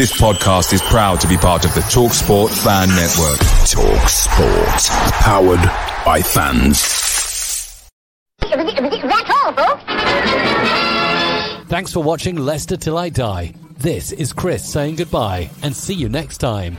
This podcast is proud to be part of the TalkSport Fan Network. TalkSport, powered by fans. That's all, folks. Thanks for watching Leicester Till I Die. This is Chris saying goodbye and see you next time.